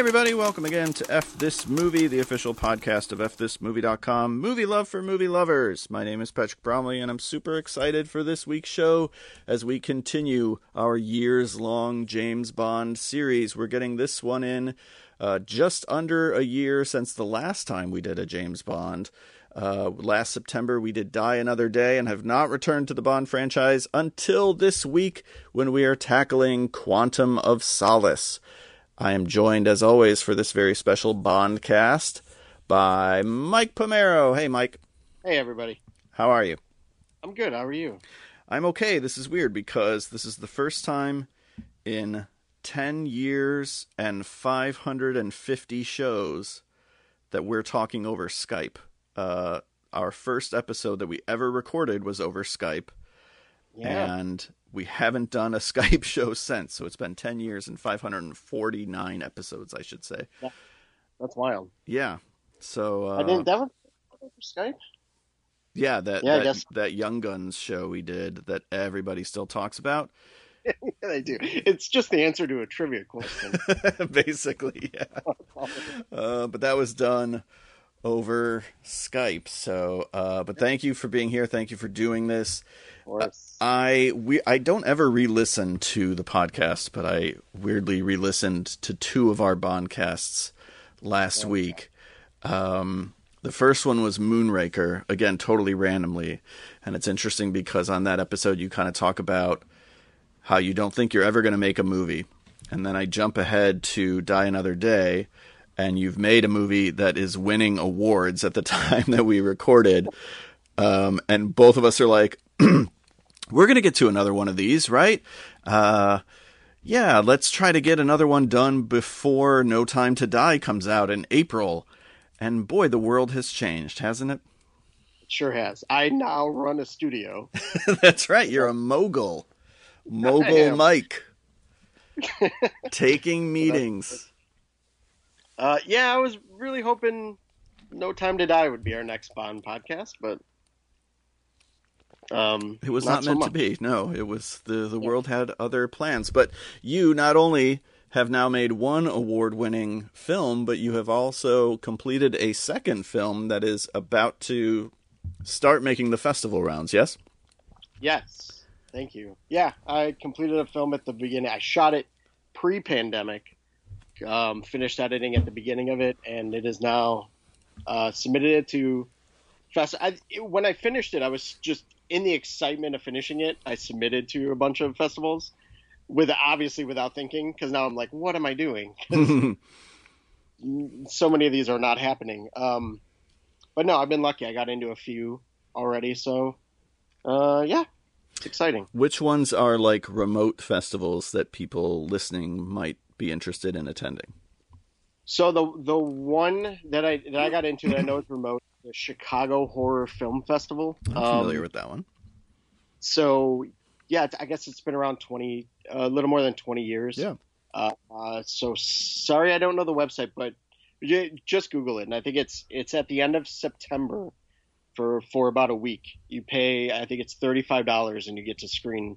Everybody, welcome again to F This Movie, the official podcast of FThisMovie.com, movie love for movie lovers. My name is Patrick Bromley, and I'm super excited for this week's show as we continue our years long James Bond series. We're getting this one in uh, just under a year since the last time we did a James Bond. Uh, last September, we did Die Another Day and have not returned to the Bond franchise until this week when we are tackling Quantum of Solace. I am joined, as always, for this very special Bond cast by Mike Pomaro. Hey, Mike. Hey, everybody. How are you? I'm good. How are you? I'm okay. This is weird because this is the first time in 10 years and 550 shows that we're talking over Skype. Uh, our first episode that we ever recorded was over Skype. Yeah. And we haven't done a Skype show since. So it's been 10 years and 549 episodes, I should say. That's wild. Yeah. So uh, I didn't. That was Skype. yeah, that Yeah, that, that Young Guns show we did that everybody still talks about. yeah, they do. It's just the answer to a trivia question. Basically, yeah. Uh, but that was done over Skype. So, uh, but thank you for being here. Thank you for doing this. Or I we I don't ever re-listen to the podcast, but I weirdly re-listened to two of our Bondcasts last week. Um, the first one was Moonraker, again totally randomly, and it's interesting because on that episode you kind of talk about how you don't think you're ever going to make a movie, and then I jump ahead to Die Another Day, and you've made a movie that is winning awards at the time that we recorded, um, and both of us are like, we're going to get to another one of these, right? Uh, yeah, let's try to get another one done before No Time to Die comes out in April. And boy, the world has changed, hasn't it? it sure has. I now run a studio. That's right. You're a mogul. Mogul. Mike. Taking meetings. Uh, yeah, I was really hoping No Time to Die would be our next Bond podcast, but um, It was not, so meant to be. No, it was the the world had other plans. But you not only have now made one award-winning film, but you have also completed a second film that is about to start making the festival rounds. Yes. Yes, thank you. Yeah, I completed a film at the beginning. I shot it pre-pandemic, um, finished editing at the beginning of it, and it is now uh, submitted it to fest. I, when I finished it, I was just in the excitement of finishing it. I submitted to a bunch of festivals, with obviously without thinking, because now I'm like, what am I doing? so many of these are not happening. Um, but no, I've been lucky. I got into a few already, so uh, yeah, it's exciting. Which ones are like remote festivals that people listening might be interested in attending? So the the one that I that I got into that I know is remote, the Chicago Horror Film Festival. I'm Um, familiar with that one. So yeah, it's- I guess it's been around twenty, a little more than twenty years. Yeah. Uh, uh, so sorry, I don't know the website, but just Google it, and I think it's it's at the end of September for for about a week. You pay, I think it's thirty five dollars, and you get to screen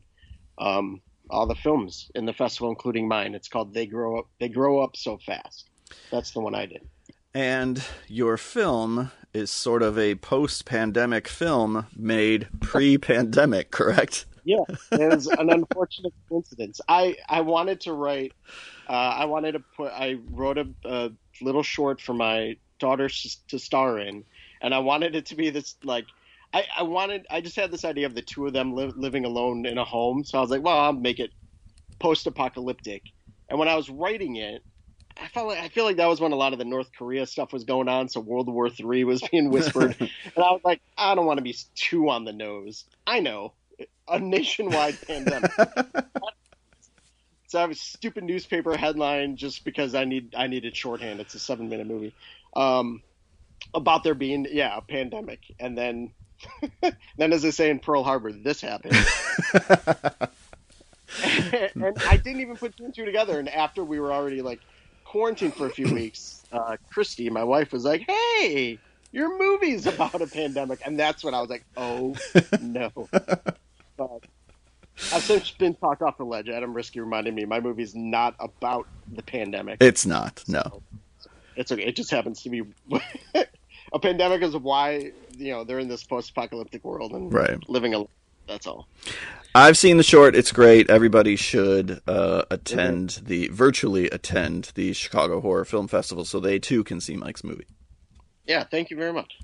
um, all the films in the festival, including mine. It's called They Grow Up. They Grow Up So Fast. That's the one I did. And your film is sort of a post-pandemic film made pre-pandemic, correct? Yeah, it was an unfortunate coincidence. I I wanted to write. Uh, I wanted to put. I wrote a, a little short for my daughter to star in, and I wanted it to be this like. I, I wanted. I just had this idea of the two of them li- living alone in a home. So I was like, well, I'll make it post-apocalyptic. And when I was writing it, I felt like I feel like that was when a lot of the North Korea stuff was going on. So World War Three was being whispered, and I was like, I don't want to be too on the nose. I know a nationwide pandemic. So I have a stupid newspaper headline just because I need I needed shorthand. It's a seven minute movie um, about there being yeah a pandemic, and then then as they say in Pearl Harbor, this happened. and I didn't even put two and two together. And after we were already like quarantined for a few weeks, uh, Christy, my wife, was like, "Hey, your movie's about a pandemic," and that's when I was like, "Oh no!" But I've since been talked off the ledge. Adam Riske reminded me my movie's not about the pandemic. It's not. No. It's okay. It just happens to be a pandemic is why you know they're in this post-apocalyptic world and Right. living a. That's all. I've seen the short. It's great. Everybody should uh, attend the virtually attend the Chicago Horror Film Festival so they too can see Mike's movie. Yeah. Thank you very much.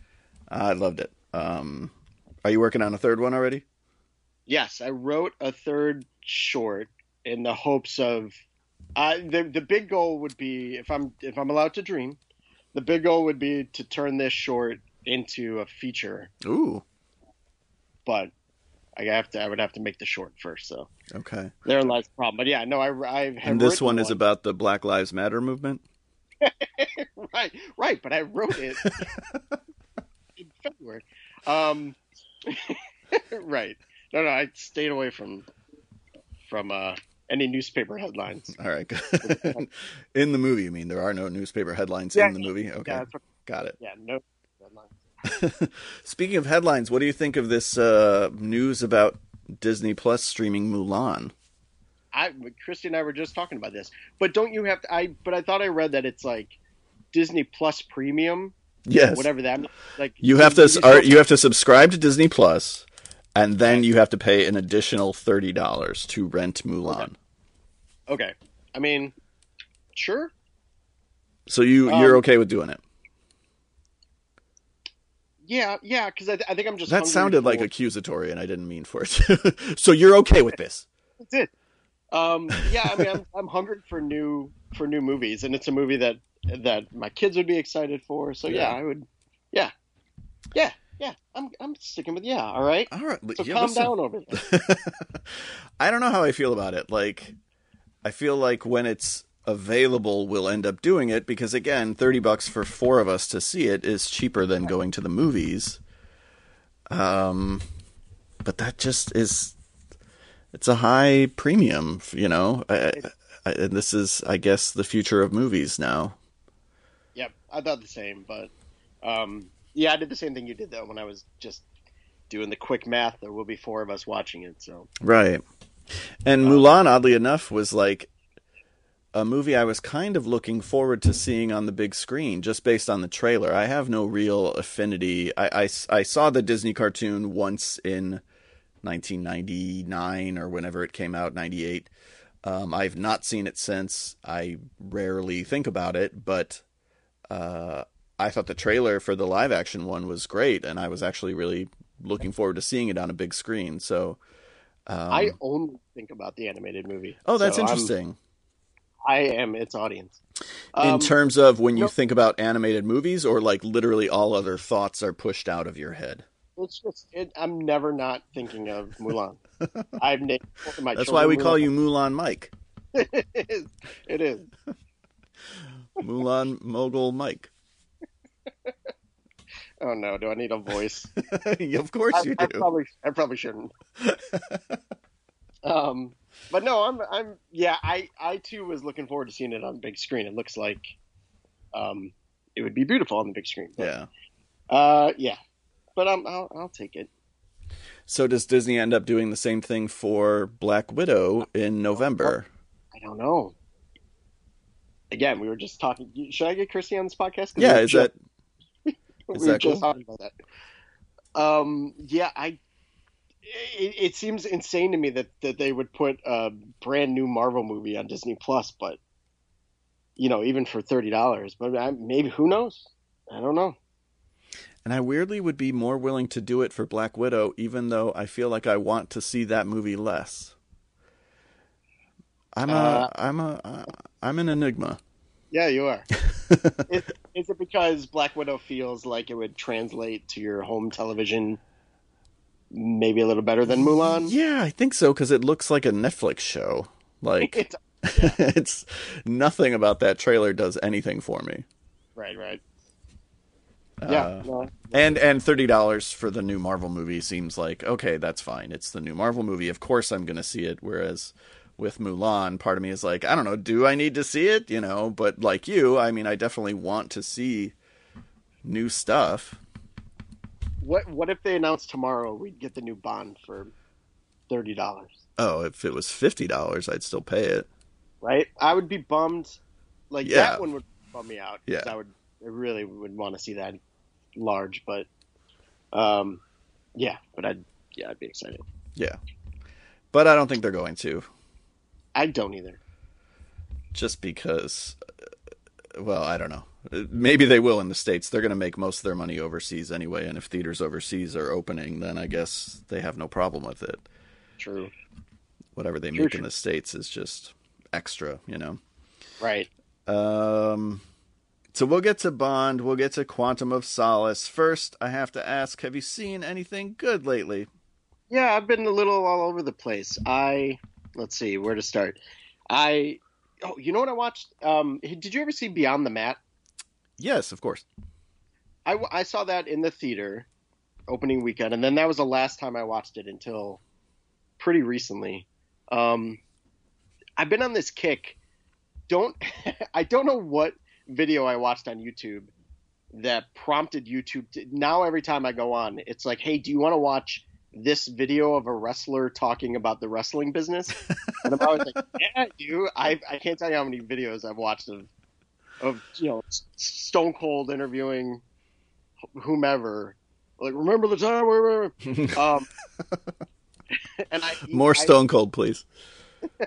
I loved it. Um, are you working on a third one already? Yes, I wrote a third short in the hopes of. Uh, the the big goal would be if I'm if I'm allowed to dream, the big goal would be to turn this short into a feature. Ooh. But I have to I would have to make the short first. So Okay. therein lies the problem. But yeah, no, I I have And this written one is about the Black Lives Matter movement. right, right. But I wrote it in February. Um, right. No, no. I stayed away from from uh, any newspaper headlines. All right. in the movie, you mean there are no newspaper headlines Yeah, in the movie? Okay. Yeah, Got it. yeah. No. Speaking of headlines, what do you think of this uh, news about Disney Plus streaming Mulan? I Christy and I were just talking about this, but don't you have to? I but I thought I read that it's like Disney Plus Premium, Yes. whatever that like. You have to movies are, you have to subscribe to Disney Plus, and then you have to pay an additional thirty dollars to rent Mulan. Okay, I mean, sure. So you Um, you're okay with doing it? Yeah, yeah. Because I, th- I think I'm just. That sounded like accusatory, and I didn't mean for it. so you're okay with this? That's it. Um, yeah, I mean, I'm, I'm hungry for new for new movies, and it's a movie that that my kids would be excited for. So yeah, Yeah. I would. Yeah, yeah, yeah. I'm I'm sticking with yeah. All right. All right. So yeah, calm listen. down over there. I don't know how I feel about it. Like, I feel like when it's available, we'll end up doing it because, again, thirty bucks for four of us to see it is cheaper than going to the movies. Um, but that just is. It's a high premium, you know. I, I, and this is, I guess, the future of movies now. Yep, I thought the same, but um, yeah, I did the same thing you did though when I was just doing the quick math. There will be four of us watching it, so Right. And Mulan, oddly enough, was like a movie I was kind of looking forward to seeing on the big screen just based on the trailer. I have no real affinity. I, I, I saw the Disney cartoon once in 1999 or whenever it came out, 98. Um, I've not seen it since. I rarely think about it, but uh, I thought the trailer for the live action one was great, and I was actually really looking forward to seeing it on a big screen. So. Um, I only think about the animated movie. Oh, that's So I'm- interesting. I am its audience. In Um, terms of when you no- think about animated movies, or like literally all other thoughts are pushed out of your head. It's just it, I'm never not thinking of Mulan. I've named my That's why we children call you Mulan Mike. it is. It is. Mulan Mogul Mike. Oh no, do I need a voice? of course I, you I do. probably I probably shouldn't. um, but no, I'm I'm yeah. I I too was looking forward to seeing it on the big screen. It looks like um it would be beautiful on the big screen. But, Yeah. Uh, yeah. But um, I'll I'll take it. So does Disney end up doing the same thing for Black Widow in November? I don't know. Again, we were just talking. Should I get Christy on this podcast? Yeah, is just- that we is were that just cool? talking about that. Um, yeah, I. It, it seems insane to me that, that they would put a brand new Marvel movie on Disney Plus, but you know, even for thirty dollars. But I, maybe who knows? I don't know. And I weirdly would be more willing to do it for Black Widow, even though I feel like I want to see that movie less. I'm a, Uh, am a, uh, I'm an enigma. Yeah, you are. is, is it because Black Widow feels like it would translate to your home television maybe a little better than Mulan? Yeah, I think so because it looks like a Netflix show. Like It's, it's nothing about that trailer does anything for me. right, right. Yeah, Uh, no, and and thirty dollars for the new Marvel movie seems like okay, that's fine. It's the new Marvel movie. Of course, I'm going to see it. Whereas with Mulan, part of me is like, I don't know, do I need to see it? You know, but like you, I mean, I definitely want to see new stuff. What what if they announced tomorrow we'd get the new Bond for thirty dollars? Oh, if it was fifty dollars, I'd still pay it. right? I would be bummed. Like Yeah. that one would bum me out. Yeah. I would. I really would want to see that large, but um, yeah, but I'd yeah, I'd be excited. Yeah, but I don't think they're going to, I don't either. just because. uh, Well, I don't know. Maybe they will in the states. They're going to make most of their money overseas anyway, and if theaters overseas are opening, then I guess they have no problem with it. True. Whatever they True, make in the states is just extra, you know. Right. Um, so we'll get to Bond. We'll get to Quantum of Solace. First, I have to ask: Have you seen anything good lately? Yeah, I've been a little all over the place. I let's see where to start. I oh, you know what I watched? Um, did you ever see Beyond the Mat? Yes, of course. I, I saw that in the theater opening weekend, and then that was the last time I watched it until pretty recently. Um, I've been on this kick. Don't I don't know what video I watched on YouTube that prompted YouTube. To, now every time I go on, it's like, hey, do you want to watch this video of a wrestler talking about the wrestling business? and I'm always like, yeah, I do. I I can't tell you how many videos I've watched of of you know Stone Cold interviewing whomever. Like, remember the time? where- where-" Um, and I More I- Stone Cold, please.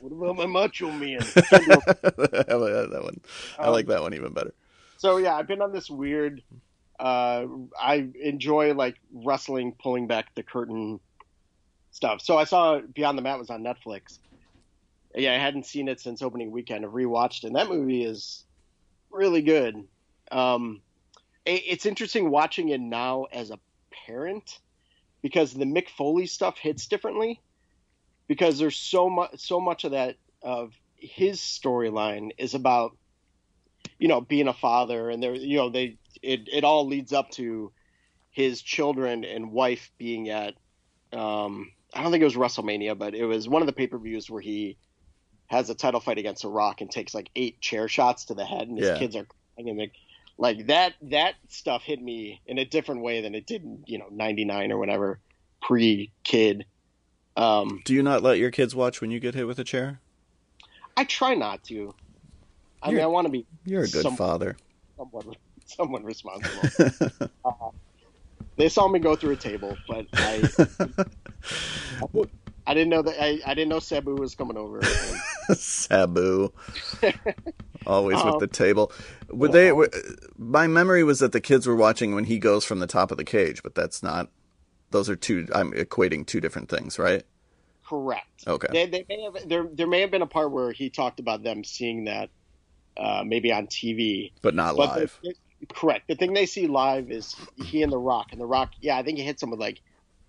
What about my Macho Man? I like that one. I Um, like that one even better. so yeah, I've been on this weird. Uh, I enjoy like wrestling, pulling back the curtain stuff. So I saw Beyond the Mat was on Netflix. Yeah, I hadn't seen it since opening weekend. I've rewatched, it, and that movie is really good. Um, it- it's interesting watching it now as a parent because the Mick Foley stuff hits differently because there's so much so much of that of his storyline is about you know being a father and there you know they it, it all leads up to his children and wife being at um I don't think it was WrestleMania but it was one of the pay-per-views where he has a title fight against a Rock and takes like eight chair shots to the head and his Yeah. kids are crying and they, like that that stuff hit me in a different way than it did in, you know 99 or whatever pre kid um Do you not let your kids watch when you get hit with a chair? I try not to I mean You're- I want to be You're a good father. Someone, somewhat responsible they saw me go through a table but I I didn't know that I, I didn't know Sabu was coming over Sabu. Always Um, with the table. Would they? w- My memory was that the kids were watching when he goes from the top of the cage, but that's not. Those are two. I'm equating two different things, right? correct Okay. They, they may have there there may have been a part where he talked about them seeing that uh, maybe on TV. But not But live. the- correct. The thing they see live is he and The Rock, and The Rock, yeah, I think he hits him with like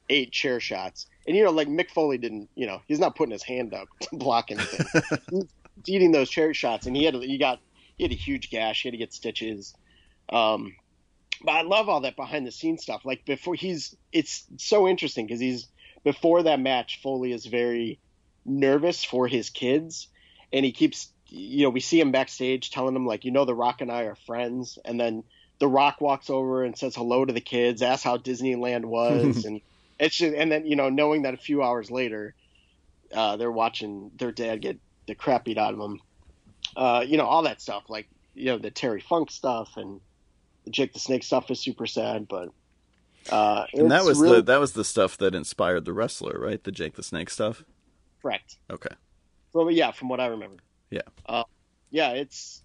eight chair shots. And you know, like Mick Foley didn't, you know, he's not putting his hand up to block anything. he's eating those chair shots, and he had he got he had a huge gash. He had to get stitches. Um, but I love all that behind the scenes stuff. Like before he's, it's so interesting because he's before that match, Foley is very nervous for his kids, and he keeps, you know, we see him backstage telling them like, you know, The Rock and I are friends, and then The Rock walks over and says hello to the kids, asks how Disneyland was, and it's just, and then you know, knowing that a few hours later, uh, they're watching their dad get the crap beat out of them, uh, you know, all that stuff, like you know, the Terry Funk stuff and the Jake the Snake stuff is super sad, but. Uh, and that was really the that was the stuff that inspired the wrestler, right? The Jake the Snake stuff. correct. Okay. Well, yeah, from what I remember. Yeah. Uh, yeah, it's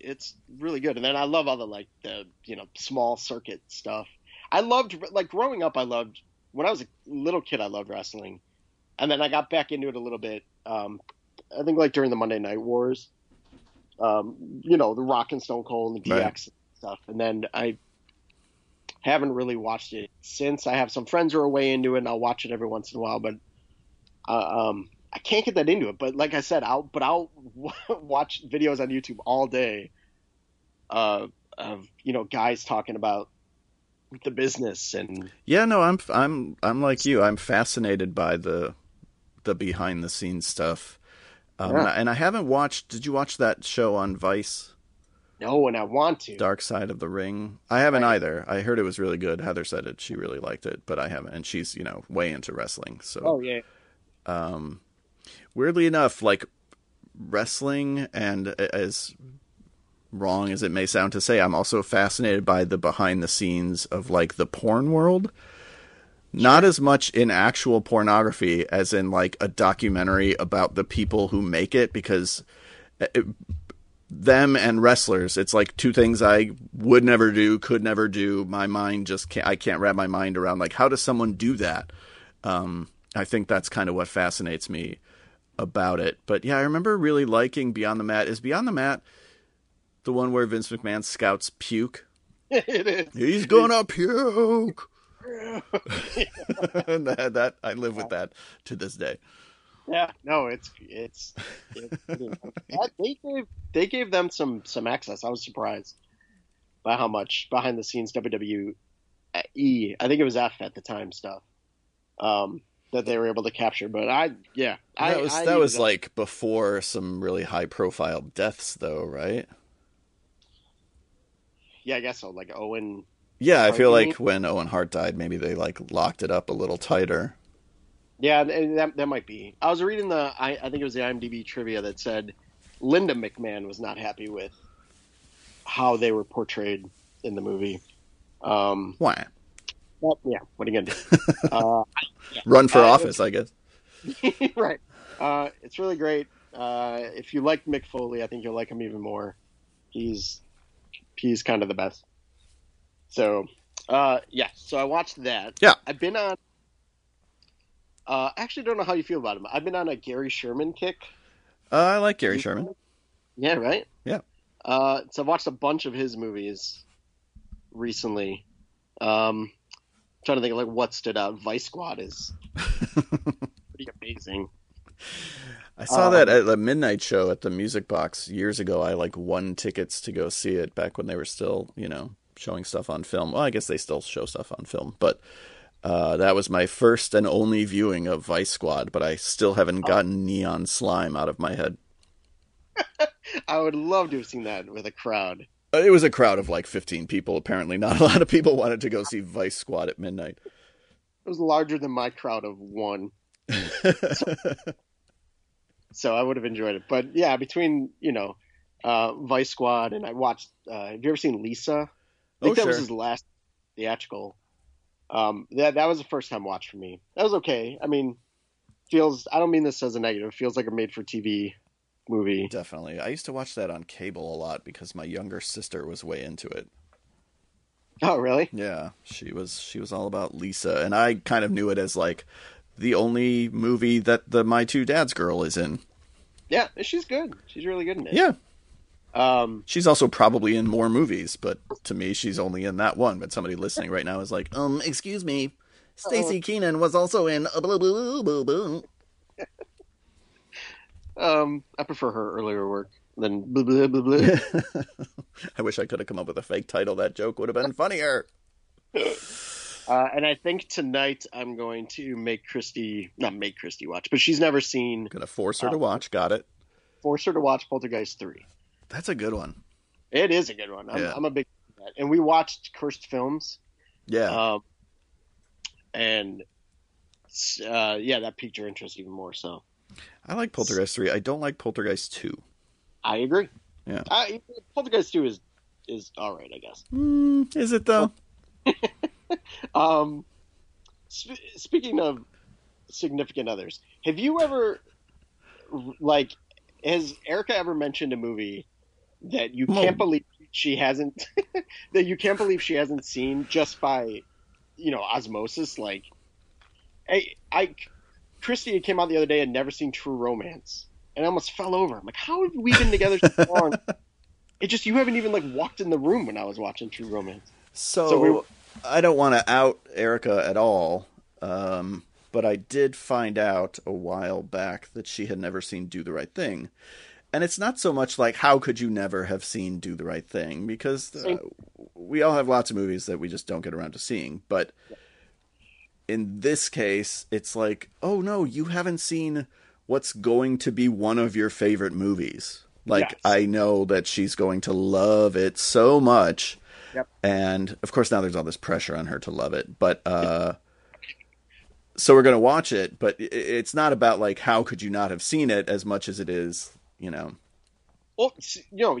it's really good, and then I love all the like the you know small circuit stuff. I loved like growing up. I loved when I was a little kid. I loved wrestling, and then I got back into it a little bit. Um, I think like during the Monday Night Wars. Um, you know the Rock and Stone Cold and the DX Right. stuff, and then I haven't really watched it since. I have some friends who are way into it, and I'll watch it every once in a while, but uh, um, I can't get that into it. But like I said, I'll but I'll watch videos on YouTube all day uh, of you know guys talking about the business and Yeah, no, I'm I'm I'm like you. I'm fascinated by the the behind the scenes stuff. Um, Yeah. and, I, and I haven't watched. Did you watch that show on Vice, no, and I want to. Dark Side of the Ring? I haven't Right. either. I heard it was really good. Heather said it. She really liked it, but I haven't. And she's you know way into wrestling. So Oh yeah, Um, weirdly enough, like wrestling, and as wrong as it may sound to say, I'm also fascinated by the behind the scenes of like the porn world. Not as much in actual pornography as in like a documentary about the people who make it, because it, them and wrestlers, it's like two things I would never do, could never do. My mind just can't, I can't wrap my mind around like, how does someone do that? Um, I think that's kind of what fascinates me about it. But yeah, I remember really liking Beyond the Mat. Is Beyond the Mat the one where Vince McMahon scouts puke? it is. He's gonna puke. that, that I live with that to this day. Yeah, no, it's it's, it's that, they gave they gave them some some access. I was surprised by how much behind the scenes WWE I think it was F at the time stuff um, that they were able to capture. But I yeah I, that was I that was needed like before some really high profile deaths though, right? Yeah I guess so like Owen Yeah, I feel like when Owen Hart died, maybe they like locked it up a little tighter. yeah that that might be. I was reading the I, I think it was the IMDb trivia that said Linda McMahon was not happy with how they were portrayed in the movie. Um, Why? well, yeah, what are you gonna do? uh, Run for Uh, office, I guess. right. Uh, it's really great. Uh, if you like Mick Foley, I think you'll like him even more. He's he's kind of the best. So, uh, yeah. So I watched that. Yeah. I've been on. Uh, I actually don't know how you feel about him. I've been on a Gary Sherman kick. Uh, I like Gary Sherman. Yeah. Right. Yeah. Uh, so I've watched a bunch of his movies recently. Um, trying to think of like what stood out. Vice Squad is pretty amazing. I saw Um, that at the midnight show at the Music Box years ago. I like won tickets to go see it back when they were still, you know, showing stuff on film. Well, I guess they still show stuff on film, but uh, that was my first and only viewing of Vice Squad. But I still haven't gotten Neon Slime out of my head. I would love to have seen that with a crowd. Uh, It was a crowd of like 15 people. Apparently, not a lot of people wanted to go see Vice Squad at midnight. It was larger than my crowd of one, so I would have enjoyed it. But yeah, between you know, uh, Vice Squad and I watched. Uh, have you ever seen Lisa? I think Oh, that was his last theatrical. Um, that that was a first time watch for me. That was okay. I mean, feels. I don't mean this as a negative. Feels like a made for TV movie. Definitely. I used to watch that on cable a lot because my younger sister was way into it. Oh, really? Yeah, she was she was all about Lisa, and I kind of knew it as like the only movie that the My Two Dads girl is in. Yeah, she's good. She's really good in it. Yeah, Um, she's also probably in more movies, but to me, she's only in that one. But somebody listening right now is like, um, excuse me, Staci Keanan was also in. blah, blah, blah." um, I prefer her earlier work than blah blah blah blah. I wish I could have come up with a fake title. That joke would have been funnier. Uh, and I think tonight I'm going to make Christy, not make Christy watch, but she's never seen, Gonna force her to watch. Got it. force her to watch Poltergeist 3. That's a good one. It is a good one. I'm, Yeah. I'm a big fan. And we watched Cursed Films. Yeah. Um, and uh, yeah, that piqued your interest even more. So I like Poltergeist three. I don't like Poltergeist two. I agree. Yeah. I, Poltergeist 2 is, is all right, I guess. Mm, is it though? Um, sp- speaking of significant others, have you ever like has Erica ever mentioned a movie that you can't believe she hasn't that you can't believe she hasn't seen just by you know osmosis? Like, I, I Christy came out the other day and never seen True Romance, and I almost fell over. I'm like, how have we been together so long? It just you haven't even like walked in the room when I was watching True Romance. So, So we- I don't want to out Erica at all, um, but I did find out a while back that she had never seen Do the Right Thing. And it's not so much like how could you never have seen Do the Right Thing because uh, we all have lots of movies that we just don't get around to seeing. But in this case, it's like, oh no, you haven't seen what's going to be one of your favorite movies. Like Yes. I know that she's going to love it so much. Yep. And of course now there's all this pressure on her to love it. But uh so we're gonna watch it, but it's not about like how could you not have seen it as much as it is, you know. Well, you know,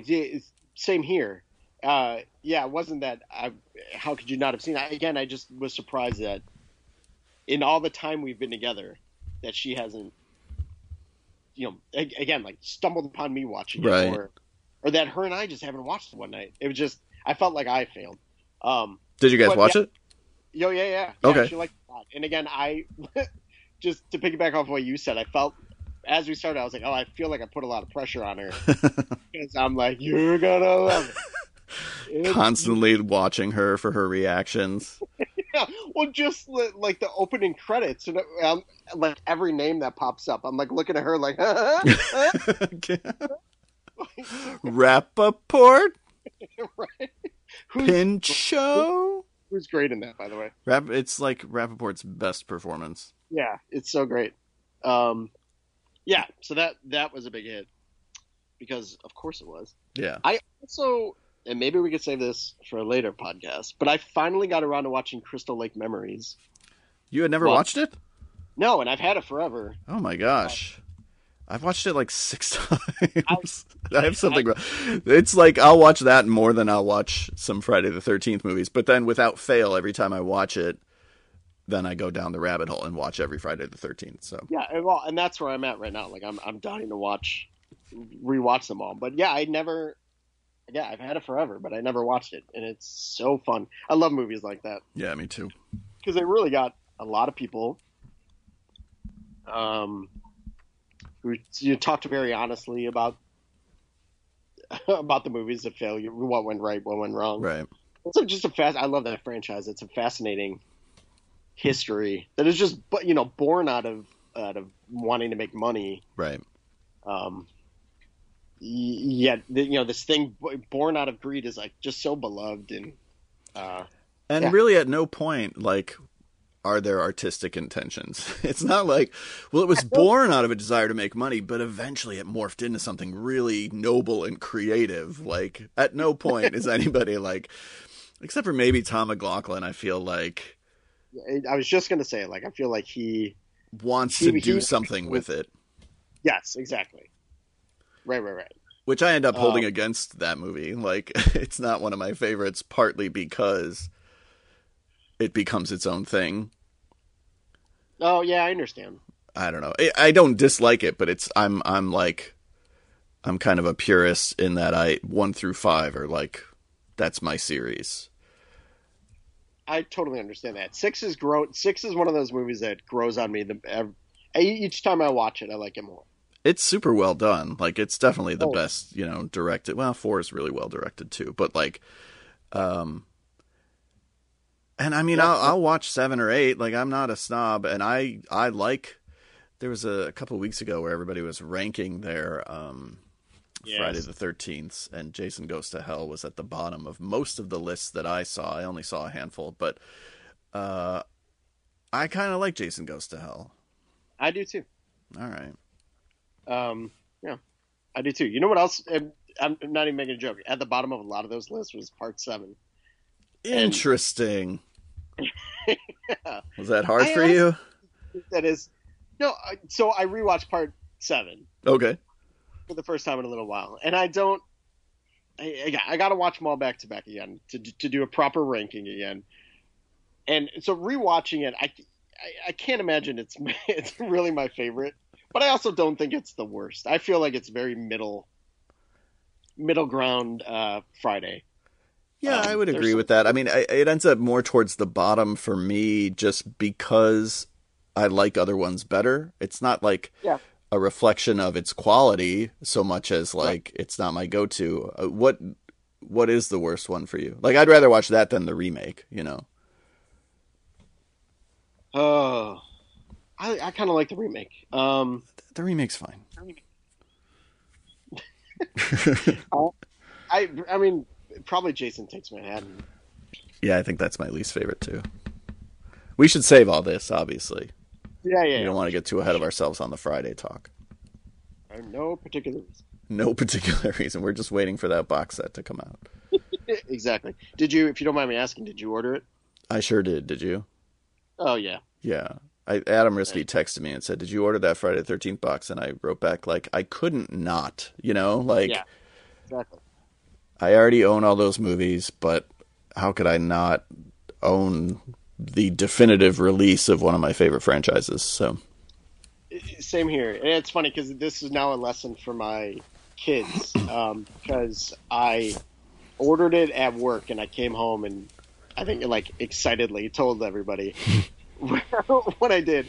same here. Uh, yeah, it wasn't that. I, how could you not have seen it? Again, I just was surprised that in all the time we've been together, that she hasn't, you know, again, like stumbled upon me watching it, right. or, or that her and I just haven't watched it one night. It was just, I felt like I failed. Um, Did you guys watch yeah, it? Yo, yeah, yeah. yeah okay. She liked it a lot. And again, I just to piggyback off what you said, I felt as we started, I was like, oh, I feel like I put a lot of pressure on her because I'm like, you're gonna love it. It's, Constantly watching her for her reactions. yeah, well, just like the opening credits, and um, like every name that pops up, I'm like looking at her like, Rappaport, right? Pinchot. Who's great in that, by the way? Rap, it's like Rappaport's best performance. Yeah, it's so great. Um, yeah, so that that was a big hit because, of course, it was. Yeah. I also, and maybe we could save this for a later podcast, but I finally got around to watching Crystal Lake Memories. You had never well, watched it? No, and I've had it forever. Oh my gosh. I've watched it like six times. I, I have something. I, it's like I'll watch that more than I'll watch some Friday the Thirteenth movies. But then, without fail, every time I watch it, then I go down the rabbit hole and watch every Friday the Thirteenth. So yeah, well, and that's where I'm at right now. Like I'm, I'm dying to watch, rewatch them all. But yeah, I never. Yeah, I've had it forever, but I never watched it, and it's so fun. I love movies like that. Yeah, me too. Because they really got a lot of people. Um, you talked very honestly about about the movies, the failure, what went right, what went wrong. Right. It's just a fast. I love that franchise. It's a fascinating history that is just, but you know, born out of out of wanting to make money. Right. Um. Yet, you know, this thing born out of greed is like just so beloved and. Uh, and yeah. really, at no point, like are there artistic intentions. It's not like, well, it was born out of a desire to make money, but eventually it morphed into something really noble and creative. Like, at no point is anybody like, except for maybe Tom McLoughlin, I feel like. I was just going to say, like, I feel like he wants he, to do he, something with it. Yes, exactly. Right, right, right. Which I end up holding um, against that movie. Like, it's not one of my favorites, partly because it becomes its own thing. Oh yeah, I understand. I don't know. I don't dislike it, but it's I'm I'm like I'm kind of a purist in that I one through five are like that's my series. I totally understand that. Six is grow. Six is one of those movies that grows on me. The each time I watch it, I like it more. It's super well done. Like it's definitely the oh. best, you know, directed. Well, four is really well directed too, but like, um, and I mean, I'll, I'll, watch seven or eight. Like I'm not a snob, and I I like. There was a, a couple of weeks ago where everybody was ranking their um, yes. Friday the Thirteenth, and Jason Goes to Hell was at the bottom of most of the lists that I saw. I only saw a handful, but uh, I kind of like Jason Goes to Hell. I do too. All right. Um. Yeah, I do too. You know what else? I'm not even making a joke. At the bottom of a lot of those lists was Part Seven. Interesting yeah. Was that hard I for you? That is no. So I rewatched part seven. Okay. For the first time in a little while, and I don't. I, I, got to watch them all back to back again to to do a proper ranking again. And so rewatching it, I, I, I can't imagine it's it's really my favorite, but I also don't think it's the worst. I feel like it's very middle middle ground uh, Friday. Yeah, um, I would agree some... with that. I mean, I, it ends up more towards the bottom for me just because I like other ones better. It's not like yeah. a reflection of its quality so much as like it's not my go-to. Uh, what what is the worst one for you? Like I'd rather watch that than the remake, you know. Oh. I I kind of like the remake. Um the remake's fine. uh, I I mean probably Jason Takes Manhattan. Yeah, I think that's my least favorite too. We should save all this, obviously. Yeah, yeah. We don't want to get too ahead of ourselves on the Friday talk. No particular reason. No particular reason. We're just waiting for that box set to come out. exactly. Did you, if you don't mind me asking, did you order it? I sure did. Did you? Oh yeah. Yeah. I, Adam Riske texted me and said, "Did you order that Friday Thirteenth box?" And I wrote back like, "I couldn't not." You know, like Yeah. Exactly. I already own all those movies, but how could I not own the definitive release of one of my favorite franchises? So Same here. And it's funny because this is now a lesson for my kids um, because I ordered it at work and I came home and I think like excitedly told everybody what I did.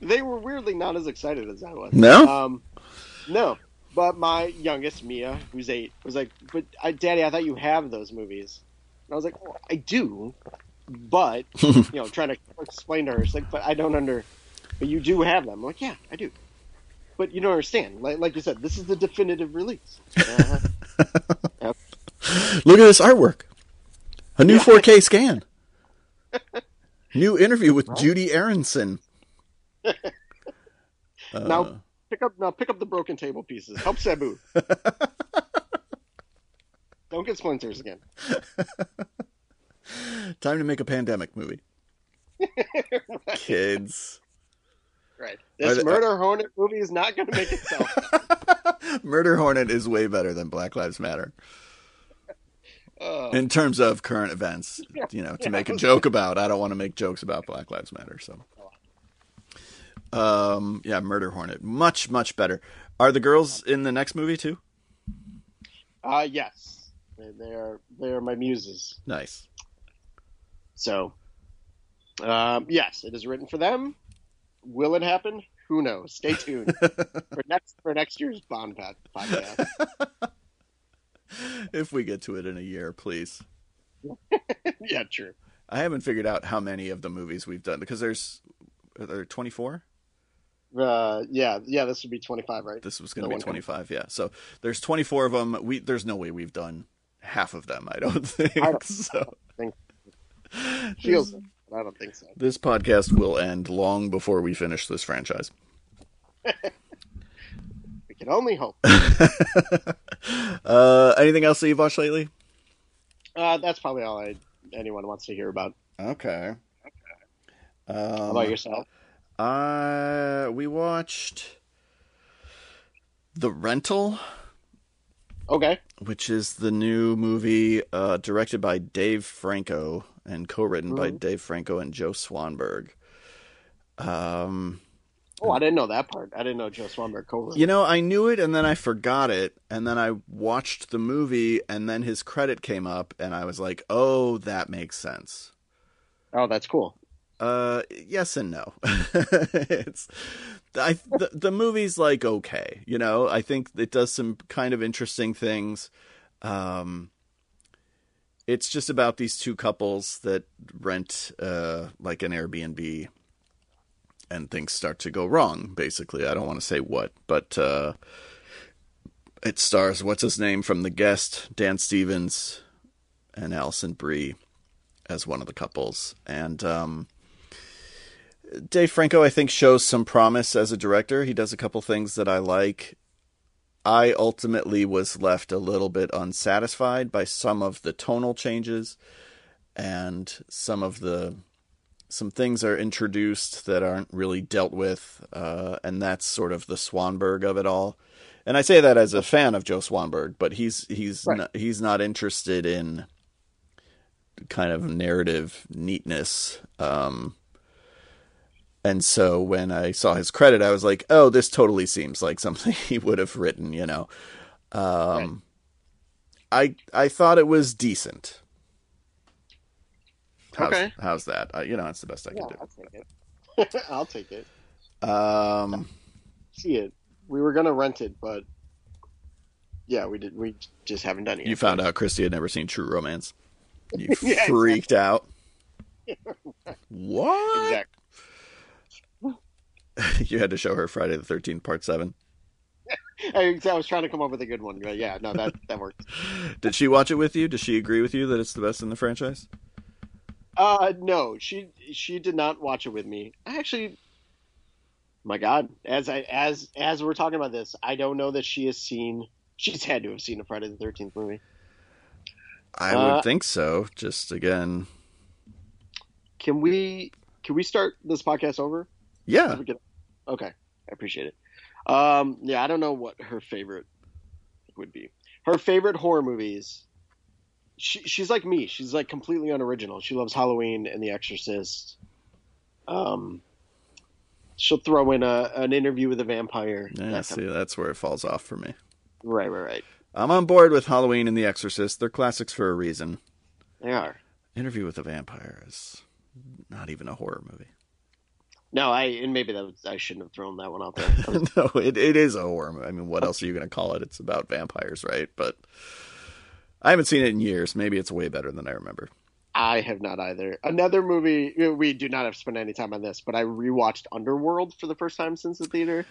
They were weirdly not as excited as I was. No? Um, no. But my youngest, Mia, who's eight, was like, "But I, Daddy, I thought you have those movies." And I was like, well, "I do, but you know, trying to explain to her, she's like, but I don't under, but you do have them." I'm like, "Yeah, I do." But you don't understand. Like, like you said, this is the definitive release. Uh, look at this artwork, a new Yeah. 4K scan, new interview with Judie Aronson. Uh, now pick up now pick up the broken table pieces. Help Sabu. don't get splinters again. time to make a pandemic movie, kids. Right. This they- Murder Hornet movie is not going to make itself. Murder Hornet is way better than Black Lives Matter Uh, in terms of current events. You know, to Yeah. make a joke about. I don't want to make jokes about Black Lives Matter. So, um, yeah, Murder Hornet, much much better. Are the girls in the next movie too? uh, yes, they, they are they are my muses. Nice. So, um, yes, it is written for them. Will it happen? Who knows? Stay tuned for next for next year's Bond podcast. if we get to it in a year, please. yeah, true. I haven't figured out how many of the movies we've done because there's are there 24. Uh, yeah, yeah. This would be twenty five, right? This was going to No be one- 25. Yeah. So there's 24 of them. We there's no way we've done half of them. I don't think I don't- so. Feels, it, but I don't think so. This podcast will end long before we finish this franchise. We can only hope. uh, anything else that you've watched lately? Uh, that's probably all I anyone wants to hear about. Okay. How Um, about yourself? Uh, we watched The Rental, Okay. which is the new movie uh, directed by Dave Franco and co-written by Mhm. Dave Franco and Joe Swanberg. Um, Oh, I didn't know that part. I didn't know Joe Swanberg co-wrote. you know, I knew it and then I forgot it, and then I watched the movie, and then his credit came up, and I was like, "Oh, that makes sense." Oh, that's cool. Uh, yes and no. it's I the, the movie's like okay, you know. I think it does some kind of interesting things. Um, it's just about these two couples that rent uh like an Airbnb, and things start to go wrong. Basically, I don't want to say what, but uh, it stars what's his name from The Guest, Dan Stevens, and Alison Brie as one of the couples, and um. Dave Franco, I think, shows some promise as a director. He does a couple things that I like. I ultimately was left a little bit unsatisfied by some of the tonal changes and some of the some things are introduced that aren't really dealt with, uh, and that's sort of the Swanberg of it all. And I say that as a fan of Joe Swanberg, but he's he's Right. not, he's not interested in kind of narrative neatness. Um, and so when I saw his credit, I was like, "Oh, this totally seems like something he would have written." You know, um, I I thought it was decent. How's, Okay. how's that? Uh, you know, that's the best I Yeah, can do. I'll take it. I'll take it. Um, See it. We were gonna rent it, but yeah, we did. We just haven't done it. Yet. you found out Christy had never seen True Romance. You Yeah, freaked out. What? exactly. you had to show her Friday the Thirteenth Part Seven. I, I was trying to come up with a good one, but yeah, no, that that worked. Did she watch it with you? Does she agree with you that it's the best in the franchise? Uh, no, she she did not watch it with me. I actually, my God, as I as as we're talking about this, I don't know that she has seen. She's had to have seen a Friday the Thirteenth movie. I Uh, would think so. Just again, Can we can we start this podcast over? Yeah. Okay, I appreciate it. Um, yeah, I don't know what her favorite would be. Her favorite horror movies. She, she's like me. She's like completely unoriginal. She loves Halloween and The Exorcist. Um, she'll throw in a an interview with a vampire. Yeah, that see, that's where it falls off for me. right, right, right. I'm on board with Halloween and The Exorcist. They're classics for a reason. They are. Interview with a Vampire is not even a horror movie. No, I and maybe that was, I shouldn't have thrown that one out there. no, it, it is a horror movie. I mean, what else are you going to call it? It's about vampires, right? But I haven't seen it in years. Maybe it's way better than I remember. I have not either. Another movie we do not have spent any time on this, but I rewatched Underworld for the first time since the theater.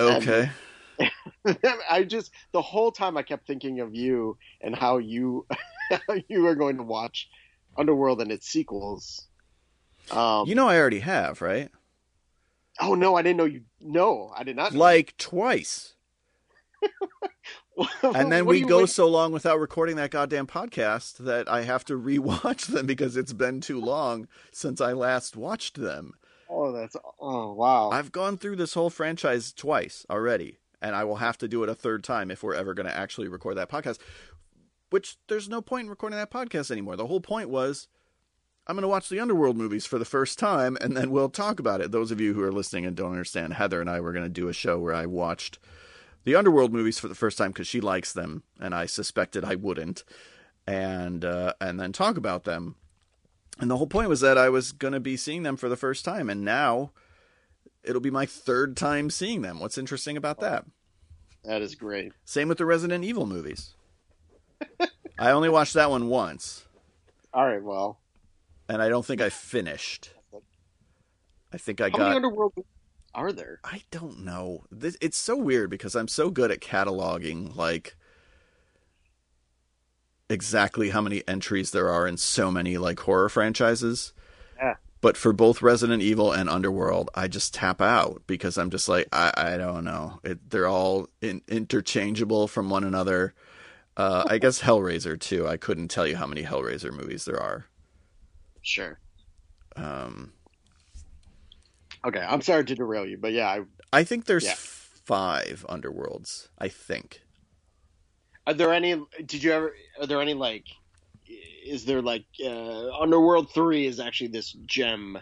Okay. I just the whole time I kept thinking of you and how you how you are going to watch Underworld and its sequels. Um, you know, I already have, right? oh no, I didn't know you. No, I did not. Like twice. And then we go so long without recording that goddamn podcast that I have to rewatch them because it's been too long since I last watched them. Oh, that's oh wow. I've gone through this whole franchise twice already, and I will have to do it a third time if we're ever going to actually record that podcast. Which there's no point in recording that podcast anymore. The whole point was I'm going to watch the Underworld movies for the first time, and then we'll talk about it. Those of you who are listening and don't understand, Heather and I were going to do a show where I watched the Underworld movies for the first time because she likes them, and I suspected I wouldn't, and uh, and then talk about them. And the whole point was that I was going to be seeing them for the first time, and now it'll be my third time seeing them. What's interesting about that? that is great. Same with the Resident Evil movies. I only watched that one once, All right, well, and I don't think I finished. I think I how many got. Underworld are there? I don't know. This, it's so weird because I'm so good at cataloging like exactly how many entries there are in so many like horror franchises. Yeah. But for both Resident Evil and Underworld, I just tap out because I'm just like I, I don't know. It, they're all in, interchangeable from one another. Uh, I guess Hellraiser too. I couldn't tell you how many Hellraiser movies there are. Sure. Um, Okay, I'm sorry to derail you, but yeah, I, I think there's Yeah. five Underworlds. I think. Are there any? Did you ever? Are there any like? Is there like uh, Underworld Three is actually this gem?